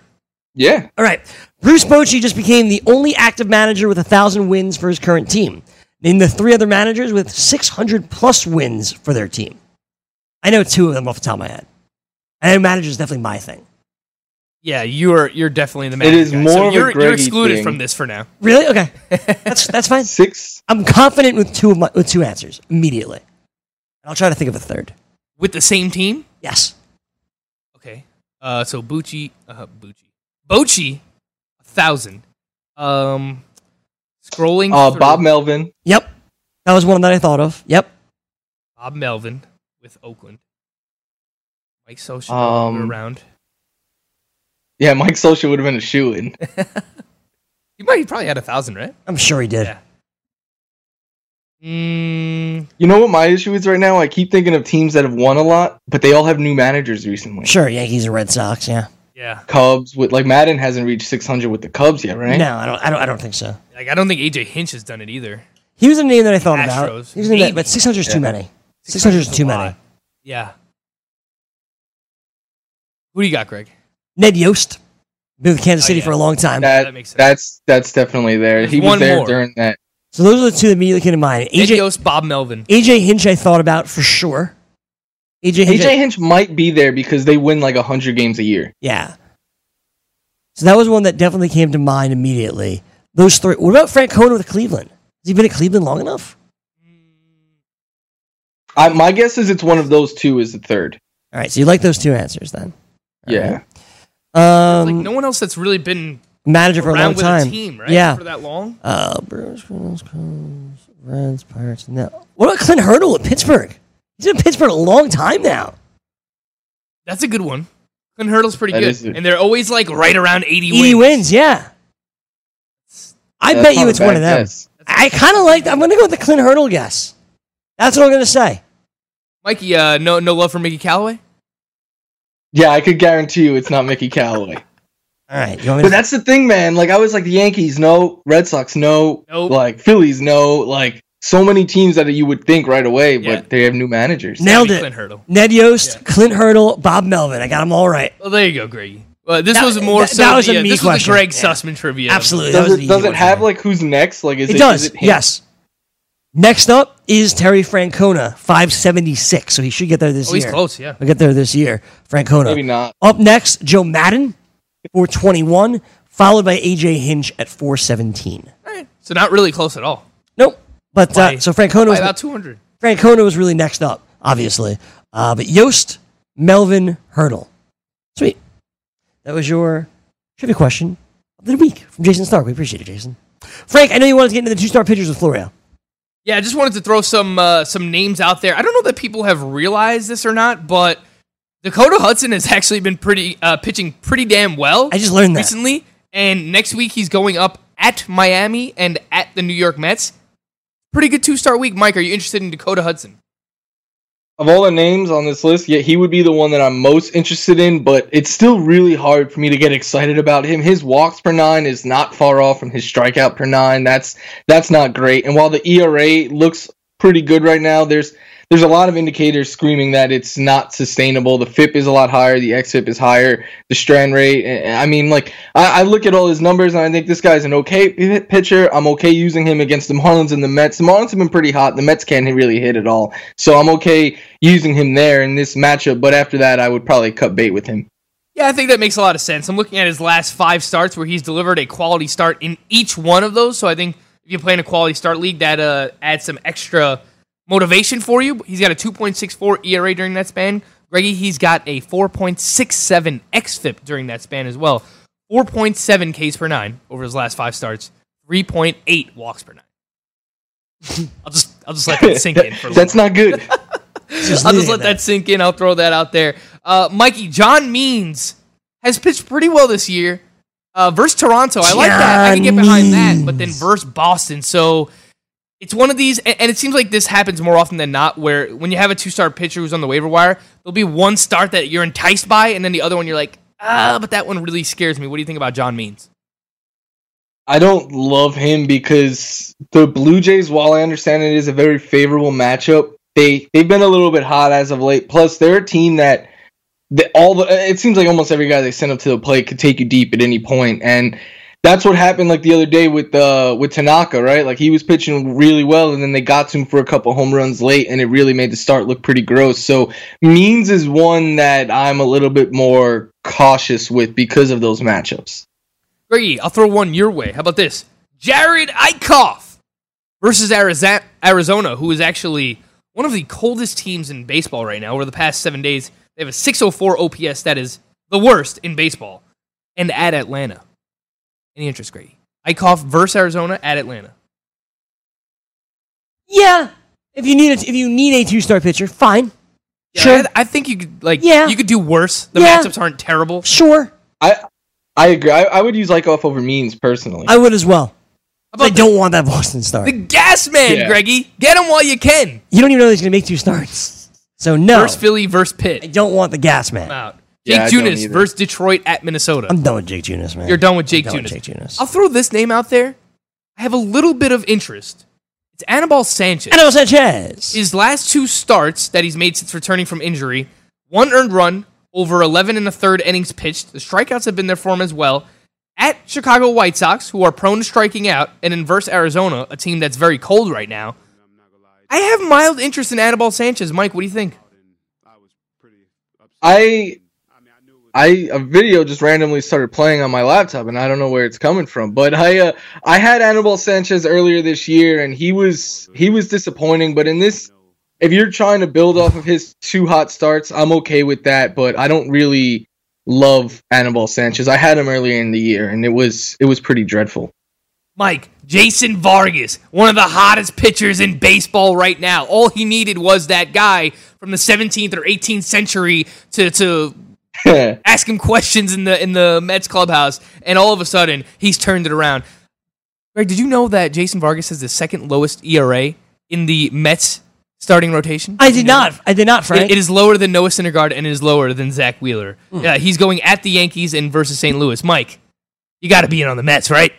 Speaker 6: Yeah.
Speaker 3: All right. Bruce Bochy just became the only active manager with a thousand wins for his current team. Name the three other managers with 600 plus wins for their team. I know two of them off the top of my head. I know manager is definitely my thing.
Speaker 5: Yeah, you're you're definitely the
Speaker 6: It
Speaker 5: man.
Speaker 6: is more of a
Speaker 5: you're, you're excluded
Speaker 6: thing.
Speaker 5: from this for now.
Speaker 3: Really? Okay. That's that's fine.
Speaker 6: Six.
Speaker 3: I'm confident with two of my with two answers immediately. And I'll try to think of a third.
Speaker 5: With the same team?
Speaker 3: Yes.
Speaker 5: Okay. Uh, so Bochy, uh, Bochy, Bochy, a thousand. Um, scrolling.
Speaker 6: Uh, Bob Melvin.
Speaker 3: Yep. That was one that I thought of. Yep.
Speaker 5: Bob Melvin with Oakland. Mike Scioscia
Speaker 6: Um,
Speaker 5: around.
Speaker 6: Yeah, Mike Scioscia would have been a shoe in.
Speaker 5: He might. He probably had a thousand, right?
Speaker 3: I'm sure he did.
Speaker 5: Yeah. Mm,
Speaker 6: You know what my issue is right now? I keep thinking of teams that have won a lot, but they all have new managers recently.
Speaker 3: Sure, Yankees and Red Sox, yeah.
Speaker 5: Yeah.
Speaker 6: Cubs with like Maddon hasn't reached 600 with the Cubs yet, right?
Speaker 3: No, I don't I don't I don't think so.
Speaker 5: Like I don't think AJ Hinch has done it either.
Speaker 3: He was a name that I thought about.
Speaker 5: Astros,
Speaker 3: He was a name that, but 600 is
Speaker 6: Yeah.
Speaker 3: too many. 600 is too
Speaker 5: a
Speaker 3: many.
Speaker 5: Yeah. Who do you got, Greg?
Speaker 3: Ned Yost. Been with Kansas
Speaker 5: Oh,
Speaker 3: City
Speaker 5: yeah.
Speaker 3: for a long time.
Speaker 6: That,
Speaker 5: That makes sense.
Speaker 6: That's that's definitely there.
Speaker 5: There's
Speaker 6: he was there
Speaker 5: more.
Speaker 6: during that.
Speaker 3: So those are the two that immediately came to mind.
Speaker 5: Ed
Speaker 3: AJ,
Speaker 5: Yost, Bob Melvin.
Speaker 3: AJ Hinch I thought about for sure. AJ Hinch.
Speaker 6: AJ Hinch might be there because they win like 100 games a year.
Speaker 3: yeah. So that was one that definitely came to mind immediately. Those three. What about Francona with Cleveland? Has he been at Cleveland long enough?
Speaker 6: I, my guess is it's one of those two is the third.
Speaker 3: All right, so you like those two answers then?
Speaker 6: Yeah.
Speaker 3: Um,
Speaker 5: like no one else that's really been
Speaker 3: manager for a long
Speaker 5: with
Speaker 3: time.
Speaker 5: a team, right?
Speaker 3: Yeah.
Speaker 5: For that long.
Speaker 3: Uh, Brewers, Cardinals, Cubs, Reds, Pirates. No. What about Clint Hurdle at Pittsburgh? He's been in Pittsburgh a long time now.
Speaker 5: That's a good one. Clint Hurdle's pretty
Speaker 6: That
Speaker 5: good,
Speaker 6: is a-
Speaker 5: and they're always like right around eighty,
Speaker 3: 80
Speaker 5: wins.
Speaker 3: wins, yeah. I
Speaker 6: That's
Speaker 3: bet
Speaker 6: not
Speaker 3: you
Speaker 6: a
Speaker 3: it's one
Speaker 6: bad
Speaker 3: of them.
Speaker 6: guess.
Speaker 3: I kind of like. I'm going to go with the Clint Hurdle guess. That's what I'm going to say.
Speaker 5: Mikey, uh, no no love for Mickey Callaway.
Speaker 6: Yeah, I could guarantee you it's not Mickey Callaway.
Speaker 3: All right. You want me
Speaker 6: But
Speaker 3: to,
Speaker 6: that's the thing, man. Like I was like the Yankees, no. Red Sox, no.
Speaker 5: Nope.
Speaker 6: Like Phillies, no. Like so many teams that you would think right away, but
Speaker 5: Yeah.
Speaker 6: they have new managers.
Speaker 3: nailed
Speaker 5: Maybe
Speaker 3: it.
Speaker 5: Clint Hurdle.
Speaker 3: Ned Yost, Clint Hurdle, Bob Melvin. I got them all right.
Speaker 5: Well, there you go, Greg. Well, this
Speaker 3: That-
Speaker 5: was more
Speaker 3: that-
Speaker 5: so
Speaker 3: that was
Speaker 5: the,
Speaker 3: a
Speaker 5: uh,
Speaker 3: me
Speaker 5: this
Speaker 3: question.
Speaker 5: was the Greg
Speaker 3: Yeah.
Speaker 5: Sussman trivia.
Speaker 3: Absolutely. That
Speaker 6: Does it does it have like who's next? Like is it,
Speaker 3: It does.
Speaker 6: is it him?
Speaker 3: yes. Next up is Terry Francona, 576. So he should get there this
Speaker 5: Oh, he's
Speaker 3: year.
Speaker 5: close, yeah.
Speaker 3: He'll get there this year. Francona.
Speaker 6: Maybe not.
Speaker 3: Up next, Joe Maddon, 421, followed by AJ Hinch at 417.
Speaker 5: All right. So not really close at all.
Speaker 3: Nope. But uh, so Francona was,
Speaker 5: about 200.
Speaker 3: Francona was really next up, obviously. Uh, but Yost, Melvin, Hurdle. Sweet. That was your trivia question of the week from Jayson Stark. We appreciate it, Jason. Frank, I know you wanted to get into the two star pitchers with Florio.
Speaker 5: Yeah, I just wanted to throw some uh, some names out there. I don't know that people have realized this or not, but Dakota Hudson has actually been pretty uh, pitching pretty damn well.
Speaker 3: I just learned that.
Speaker 5: recently, and next week he's going up at Miami and at the New York Mets. Pretty good two star week, Mike. Are you interested in Dakota Hudson?
Speaker 6: Of all the names on this list, yeah, he would be the one that I'm most interested in, but it's still really hard for me to get excited about him. His walks per nine is not far off from his strikeout per nine. That's that's not great. And while the ERA looks pretty good right now, there's there's a lot of indicators screaming that it's not sustainable. The FIP is a lot higher, the XFIP is higher, the strand rate. I mean, like I, I look at all his numbers and I think this guy's an okay pitcher. I'm okay using him against the Marlins and the Mets. The Marlins have been pretty hot. The Mets can't really hit at all, so I'm okay using him there in this matchup. But after that, I would probably cut bait with him.
Speaker 5: Yeah, I think that makes a lot of sense. I'm looking at his last five starts where he's delivered a quality start in each one of those. So I think if you play in a quality start league, that uh, adds some extra motivation for you. He's got a 2.64 ERA during that span. Greggy, he's got a 4.67 XFIP during that span as well. 4.7 Ks per nine over his last five starts. 3.8 walks per nine. I'll just I'll just let that sink in for a
Speaker 6: That's not good.
Speaker 3: Just
Speaker 5: I'll just let
Speaker 3: at
Speaker 5: that sink in. I'll throw that out there. Uh, Mikey, John Means has pitched pretty well this year. Uh, versus Toronto. I like that. I can get behind that. But then versus Boston. So it's one of these, and, it seems like this happens more often than not, where when you have a two star pitcher who's on the waiver wire, there'll be one start that you're enticed by, and then the other one you're like, ah, but that one really scares me. What do you think about John Means?
Speaker 6: I don't love him because the Blue Jays, while I understand it is a very favorable matchup, they they've been a little bit hot as of late. Plus, they're a team that all the it seems like almost every guy they send up to the plate could take you deep at any point, and that's what happened like the other day with uh with Tanaka, right? Like he was pitching really well, and then they got to him for a couple home runs late, and it really made the start look pretty gross. So Means is one that I'm a little bit more cautious with because of those matchups.
Speaker 5: Greggy, I'll throw one your way. How about this? Jerad Eickhoff versus Arizona, who is actually one of the coldest teams in baseball right now. Over the past seven days, they have a 604 OPS that is the worst in baseball. And at Atlanta. Any interest, Grady? Eickhoff versus Arizona at Atlanta.
Speaker 3: Yeah. If you need a, if you need a two star pitcher, fine.
Speaker 5: Yeah,
Speaker 3: Sure.
Speaker 5: I, I think you could like
Speaker 3: Yeah.
Speaker 5: you could do worse. The
Speaker 3: Yeah.
Speaker 5: matchups aren't terrible.
Speaker 3: Sure.
Speaker 6: I I agree. I, I would use Eickhoff over Means personally.
Speaker 3: I would as well. I
Speaker 5: about
Speaker 3: don't want that Boston start.
Speaker 5: the Gausman,
Speaker 6: Yeah.
Speaker 5: Greggy? Get him while you can.
Speaker 3: You don't even know he's going to make two starts. So no,
Speaker 5: Versus Philly versus Pitt.
Speaker 3: I don't want the Gausman.
Speaker 5: I'm out.
Speaker 6: Yeah,
Speaker 5: Jake
Speaker 6: I don't
Speaker 5: Junis versus Detroit at Minnesota.
Speaker 3: I'm done with Jake Junis, man.
Speaker 5: You're done with Jake
Speaker 3: I'm done
Speaker 5: Junis.
Speaker 3: Jake Junis.
Speaker 5: I'll throw this name out there. I have a little bit of interest. It's Anibal Sanchez.
Speaker 3: Anibal Sanchez.
Speaker 5: His last two starts that he's made since returning from injury, one earned run over 11 and a third innings pitched. The strikeouts have been there for him as well. At Chicago White Sox, who are prone to striking out, and in versus Arizona, a team that's very cold right now. I have mild interest in Anibal Sanchez. Mike, what do you think?
Speaker 6: I I a video just randomly started playing on my laptop and I don't know where it's coming from. But I uh, I had Anibal Sanchez earlier this year and he was he was disappointing. But in this, if you're trying to build off of his two hot starts, I'm okay with that. But I don't really love Anibal Sanchez. I had him earlier in the year and it was it was pretty dreadful.
Speaker 5: Mike, Jason Vargas, one of the hottest pitchers in baseball right now. All he needed was that guy from the 17th or 18th century to to ask him questions in the in the Mets clubhouse, and all of a sudden he's turned it around. Greg, did you know that Jason Vargas has the second lowest ERA in the Mets starting rotation?
Speaker 3: I did not. I did not, Frank.
Speaker 5: It- it is lower than Noah Syndergaard and it is lower than Zack Wheeler. Yeah, he's going at the Yankees and versus St. Louis. Mike, you got to be in on the Mets, right?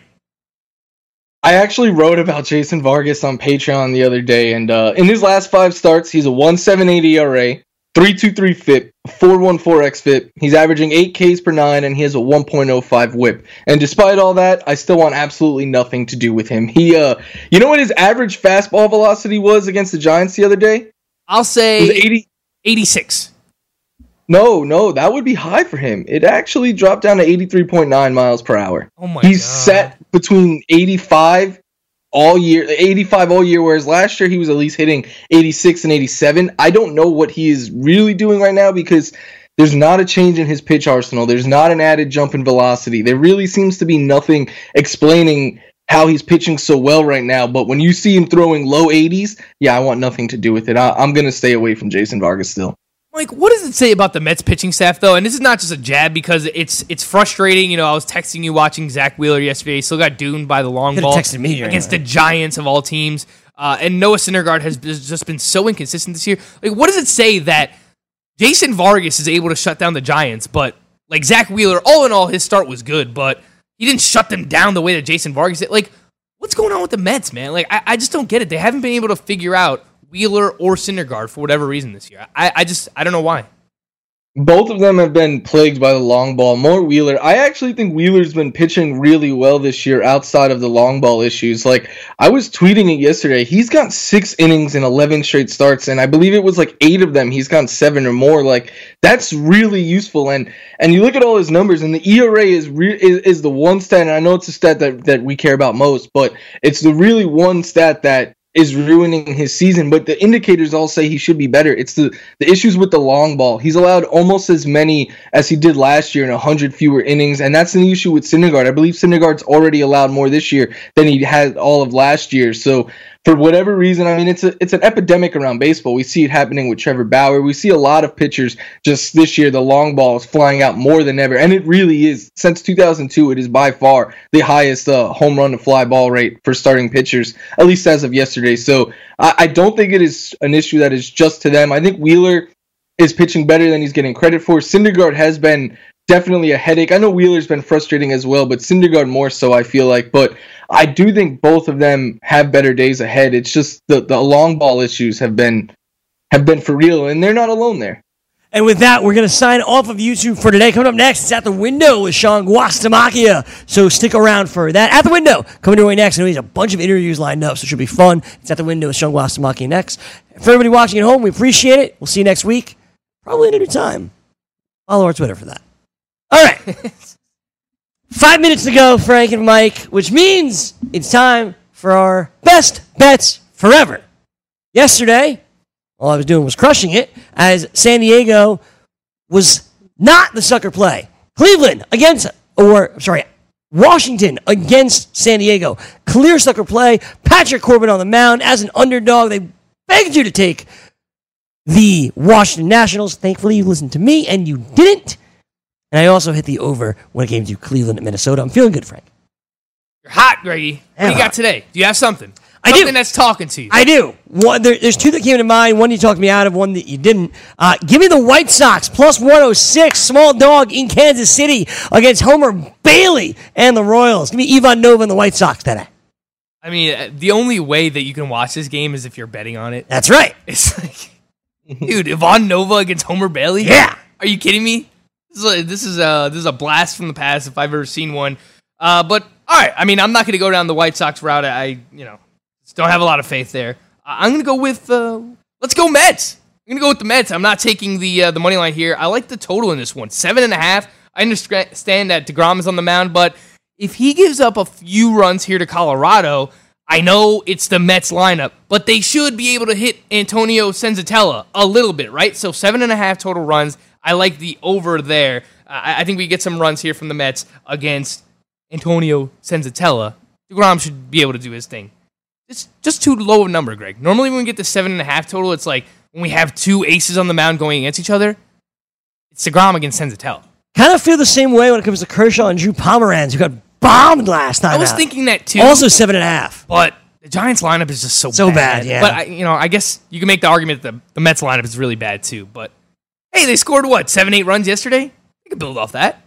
Speaker 6: I actually wrote about Jason Vargas on Patreon the other day, and uh, in his last five starts, he's a 1.78 ERA, 3.23 FIP, 4.14 xFIP. He's averaging eight Ks per nine, and he has a 1.05 WHIP. And despite all that, I still want absolutely nothing to do with him. He, uh, you know what his average fastball velocity was against the Giants the other day?
Speaker 5: I'll
Speaker 6: It was
Speaker 5: say
Speaker 6: 80.
Speaker 5: 86.
Speaker 6: No, no, that would be high for him. It actually dropped down to 83.9 miles per hour.
Speaker 5: Oh my
Speaker 6: He's
Speaker 5: god.
Speaker 6: set between 85 all year, 85 all year, whereas last year he was at least hitting 86 and 87. I don't know what he is really doing right now because there's not a change in his pitch arsenal. There's not an added jump in velocity. There really seems to be nothing explaining how he's pitching so well right now. But when you see him throwing low 80s, yeah, I want nothing to do with it. I, I'm going to stay away from Jason Vargas still.
Speaker 5: Mike, what does it say about the Mets pitching staff though? And this is not just a jab because it's it's frustrating. You know, I was texting you watching Zack Wheeler yesterday. He still got doomed by the long
Speaker 3: Could've
Speaker 5: ball
Speaker 3: texted me
Speaker 5: against the Giants of all teams. Uh, and Noah Syndergaard has has just been so inconsistent this year. Like, what does it say that Jason Vargas is able to shut down the Giants, but like Zack Wheeler, all in all, his start was good, but he didn't shut them down the way that Jason Vargas did. Like, what's going on with the Mets, man? Like, I, I just don't get it. They haven't been able to figure out Wheeler or Syndergaard for whatever reason this year. I, I just I don't know why.
Speaker 6: Both of them have been plagued by the long ball. More Wheeler. I actually think Wheeler's been pitching really well this year outside of the long ball issues. Like, I was tweeting it yesterday. He's got six innings in 11 straight starts, and I believe it was like eight of them. He's gotten seven or more. Like, that's really useful. And and you look at all his numbers, and the ERA is, re- is, is the one stat, and I know it's a stat that, that we care about most, but it's the really one stat that is ruining his season, but the indicators all say he should be better. It's the the issues with the long ball. He's allowed almost as many as he did last year in 100 fewer innings, and that's an issue with Syndergaard. I believe Syndergaard's already allowed more this year than he had all of last year. So for whatever reason, I mean, it's a it's an epidemic around baseball. We see it happening with Trevor Bauer. We see a lot of pitchers just this year. The long ball is flying out more than ever, and it really is. Since 2002, it is by far the highest uh, home run to fly ball rate for starting pitchers, at least as of yesterday. So I, I don't think it is an issue that is just to them. I think Wheeler is pitching better than he's getting credit for. Syndergaard has been definitely a headache. I know Wheeler's been frustrating as well, but Syndergaard more so, I feel like. But I do think both of them have better days ahead. It's just the, the long ball issues have been have been for real, and they're not alone there.
Speaker 3: And with that, we're going to sign off of YouTube for today. Coming up next, it's At the Window with Sean Guastamacchia. So stick around for that. At the Window, coming your way next. I know he's a bunch of interviews lined up, so it should be fun. It's At the Window with Sean Guastamacchia next. For everybody watching at home, we appreciate it. We'll see you next week, probably in a new time. Follow our Twitter for that. All right. Five minutes to go, Frank and Mike, which means it's time for our best bets forever. Yesterday, all I was doing was crushing it as San Diego was not the sucker play. Cleveland against, or sorry, Washington against San Diego. Clear sucker play. Patrick Corbin on the mound as an underdog. They begged you to take the Washington Nationals. Thankfully, you listened to me and you didn't. And I also hit the over when it came to Cleveland and Minnesota. I'm feeling good, Frank.
Speaker 5: You're hot, Greggy. What do you got today? Do you have something?
Speaker 3: I do.
Speaker 5: Something that's talking to you.
Speaker 3: I do. One, there, there's two that came to mind. One you talked me out of, one that you didn't. Uh, give me the White Sox plus 106, small dog in Kansas City against Homer Bailey and the Royals. Give me Ivan Nova and the White Sox today.
Speaker 5: I mean, uh, the only way that you can watch this game is if you're betting on it.
Speaker 3: That's right.
Speaker 5: It's like, dude, Ivan Nova against Homer Bailey.
Speaker 3: Yeah.
Speaker 5: Are you kidding me? This is a, this is a this is a blast from the past if I've ever seen one. Uh, but all right, I mean, I'm not going to go down the White Sox route. I you know don't have a lot of faith there. I'm going to go with uh, let's go Mets. I'm going to go with the Mets. I'm not taking the uh, the money line here. I like the total in this one, seven and a half. I understand that Degrom is on the mound, but if he gives up a few runs here to Colorado, I know it's the Mets lineup, but they should be able to hit Antonio Senzatela a little bit, right? So seven and a half total runs. I like the over there. I, I think we get some runs here from the Mets against Antonio Senzatela. Degrom should be able to do his thing. It's just too low of a number, Greg. Normally, when we get the seven and a half total, it's like when we have two aces on the mound going against each other. It's Degrom against Senzatela.
Speaker 3: Kind of feel the same way when it comes to Kershaw and Drew Pomeranz, who got bombed last time.
Speaker 5: I was
Speaker 3: out.
Speaker 5: thinking that too.
Speaker 3: Also seven and a half.
Speaker 5: but the Giants lineup is just so
Speaker 3: So bad, yeah.
Speaker 5: But I, you know, I guess you can make the argument that the Mets lineup is really bad too. But hey, they scored what seven, eight runs yesterday. You can build off that.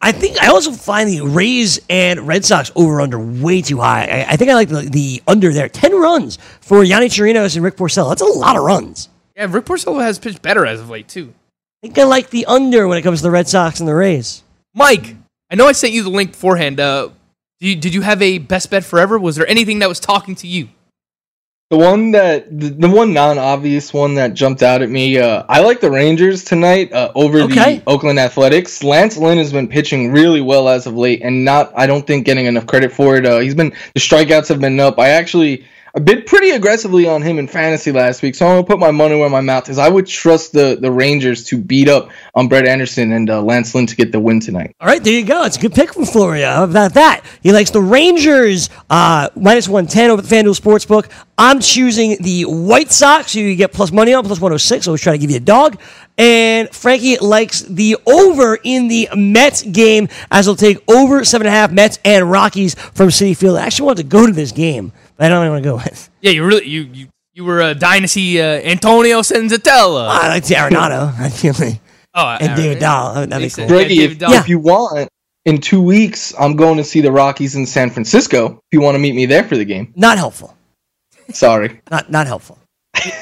Speaker 3: I think I also find the Rays and Red Sox over under way too high. I, I think I like the, the under there. 10 runs for Yonny Chirinos and Rick Porcello. That's a lot of runs.
Speaker 5: Yeah, Rick Porcello has pitched better as of late too.
Speaker 3: I think I like the under when it comes to the Red Sox and the Rays.
Speaker 5: Mike, I know I sent you the link beforehand. Uh, did you, did you have a best bet forever? Was there anything that was talking to you?
Speaker 6: The one that the, the one non-obvious one that jumped out at me. Uh, I like the Rangers tonight uh, over
Speaker 3: Okay.
Speaker 6: the Oakland Athletics. Lance Lynn has been pitching really well as of late, and not I don't think getting enough credit for it. Uh, he's been the strikeouts have been up. I actually I bid pretty aggressively on him in fantasy last week, so I'm gonna put my money where my mouth is. I would trust the the Rangers to beat up on Brett Anderson and uh, Lance Lynn to get the win tonight.
Speaker 3: All right, there you go. It's a good pick from Florio. How about that? He likes the Rangers uh, minus 110 over the FanDuel Sportsbook. I'm choosing the White Sox, who you get plus money on, plus 106. Always try to give you a dog. And Frankie likes the over in the Mets game, as he'll take over 7.5 Mets and Rockies from Citi Field. I actually wanted to go to this game, I don't know want to go with.
Speaker 5: Yeah, you really you you, you were a dynasty uh, Antonio Senzatela.
Speaker 3: I like the Arenado, I feel like.
Speaker 5: Oh,
Speaker 3: And David Dahl. That'd be
Speaker 5: Makes
Speaker 3: cool.
Speaker 5: sense. Yeah,
Speaker 6: Greggy, if,
Speaker 5: Dahl.
Speaker 6: if you want, in two weeks, I'm going to see the Rockies in San Francisco. If you want to meet me there for the game,
Speaker 3: Not helpful.
Speaker 6: sorry.
Speaker 3: Not not helpful.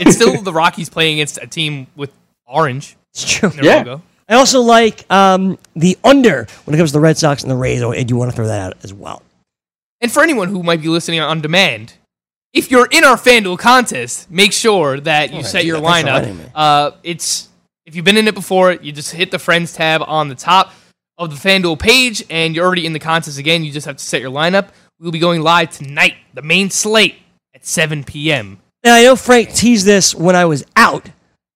Speaker 5: It's still the Rockies playing against a team with orange
Speaker 3: It's true.
Speaker 6: Yeah.
Speaker 5: logo.
Speaker 3: I also like um, the under when it comes to the Red Sox and the Rays. I do you want to throw that out as well.
Speaker 5: And for anyone who might be listening on demand, if you're in our FanDuel contest, make sure that you
Speaker 3: Alright,
Speaker 5: set your
Speaker 3: yeah, thanks
Speaker 5: lineup. Uh, it's if you've been in it before, you just hit the friends tab on the top of the FanDuel page, and you're already in the contest again. You just have to set your lineup. We'll be going live tonight, the main slate at 7 p.m.
Speaker 3: Now I know Frank teased this when I was out,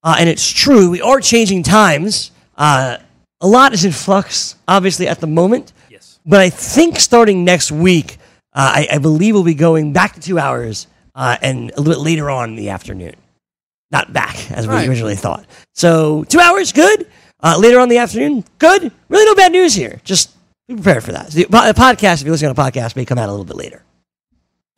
Speaker 3: uh, and it's true. We are changing times. Uh, a lot is in flux, obviously, at the moment.
Speaker 5: Yes.
Speaker 3: But I think starting next week, uh, I, I believe we'll be going back to two hours uh, and a little bit later on in the afternoon. Not back, as we
Speaker 5: Right.
Speaker 3: originally thought. So two hours, good. Uh, later on in the afternoon, good. Really no bad news here. Just be prepared for that. The, the podcast, if you're listening on a podcast, may come out a little bit later.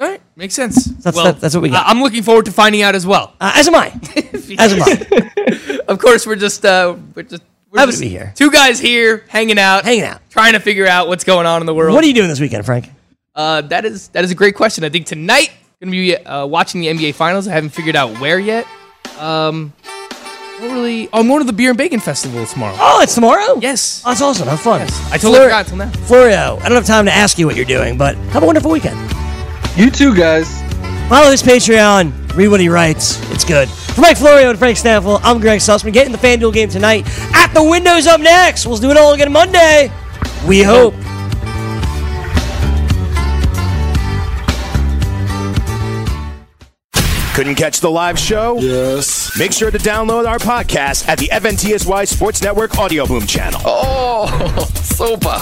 Speaker 5: All right, makes sense.
Speaker 3: That's-
Speaker 5: well,
Speaker 3: that- that's what we got.
Speaker 5: I- I'm looking forward to finding out as well.
Speaker 3: Uh, as am I. as am I.
Speaker 5: of course, we're just uh, we're just we're
Speaker 3: Happy to
Speaker 5: just
Speaker 3: be here.
Speaker 5: Two guys here hanging out,
Speaker 3: Hanging out.
Speaker 5: trying to figure out what's going on in the world.
Speaker 3: What are you doing this weekend, Frank?
Speaker 5: Uh, that is that is a great question. I think tonight I'm gonna be uh, watching the NBA Finals. I haven't figured out where yet. Um, not really. Oh, I'm going to the Beer and Bacon Festival tomorrow.
Speaker 3: Oh, it's tomorrow?
Speaker 5: Yes,
Speaker 3: Oh, that's awesome. Have fun.
Speaker 5: I totally
Speaker 3: Flor-
Speaker 5: forgot till now.
Speaker 3: Florio, I don't have time to ask you what you're doing, but have a wonderful weekend.
Speaker 6: You too, guys.
Speaker 3: Follow his Patreon. Read what he writes. It's good. For Mike Florio and Frank Staffel, I'm Greg Sussman. Get in the FanDuel game tonight. At the windows up next. We'll do it all again Monday. We hope.
Speaker 4: Couldn't catch the live show?
Speaker 9: Yes.
Speaker 4: Make sure to download our podcast at the FNTSY Sports Network Audio Boom channel.
Speaker 8: Oh, super.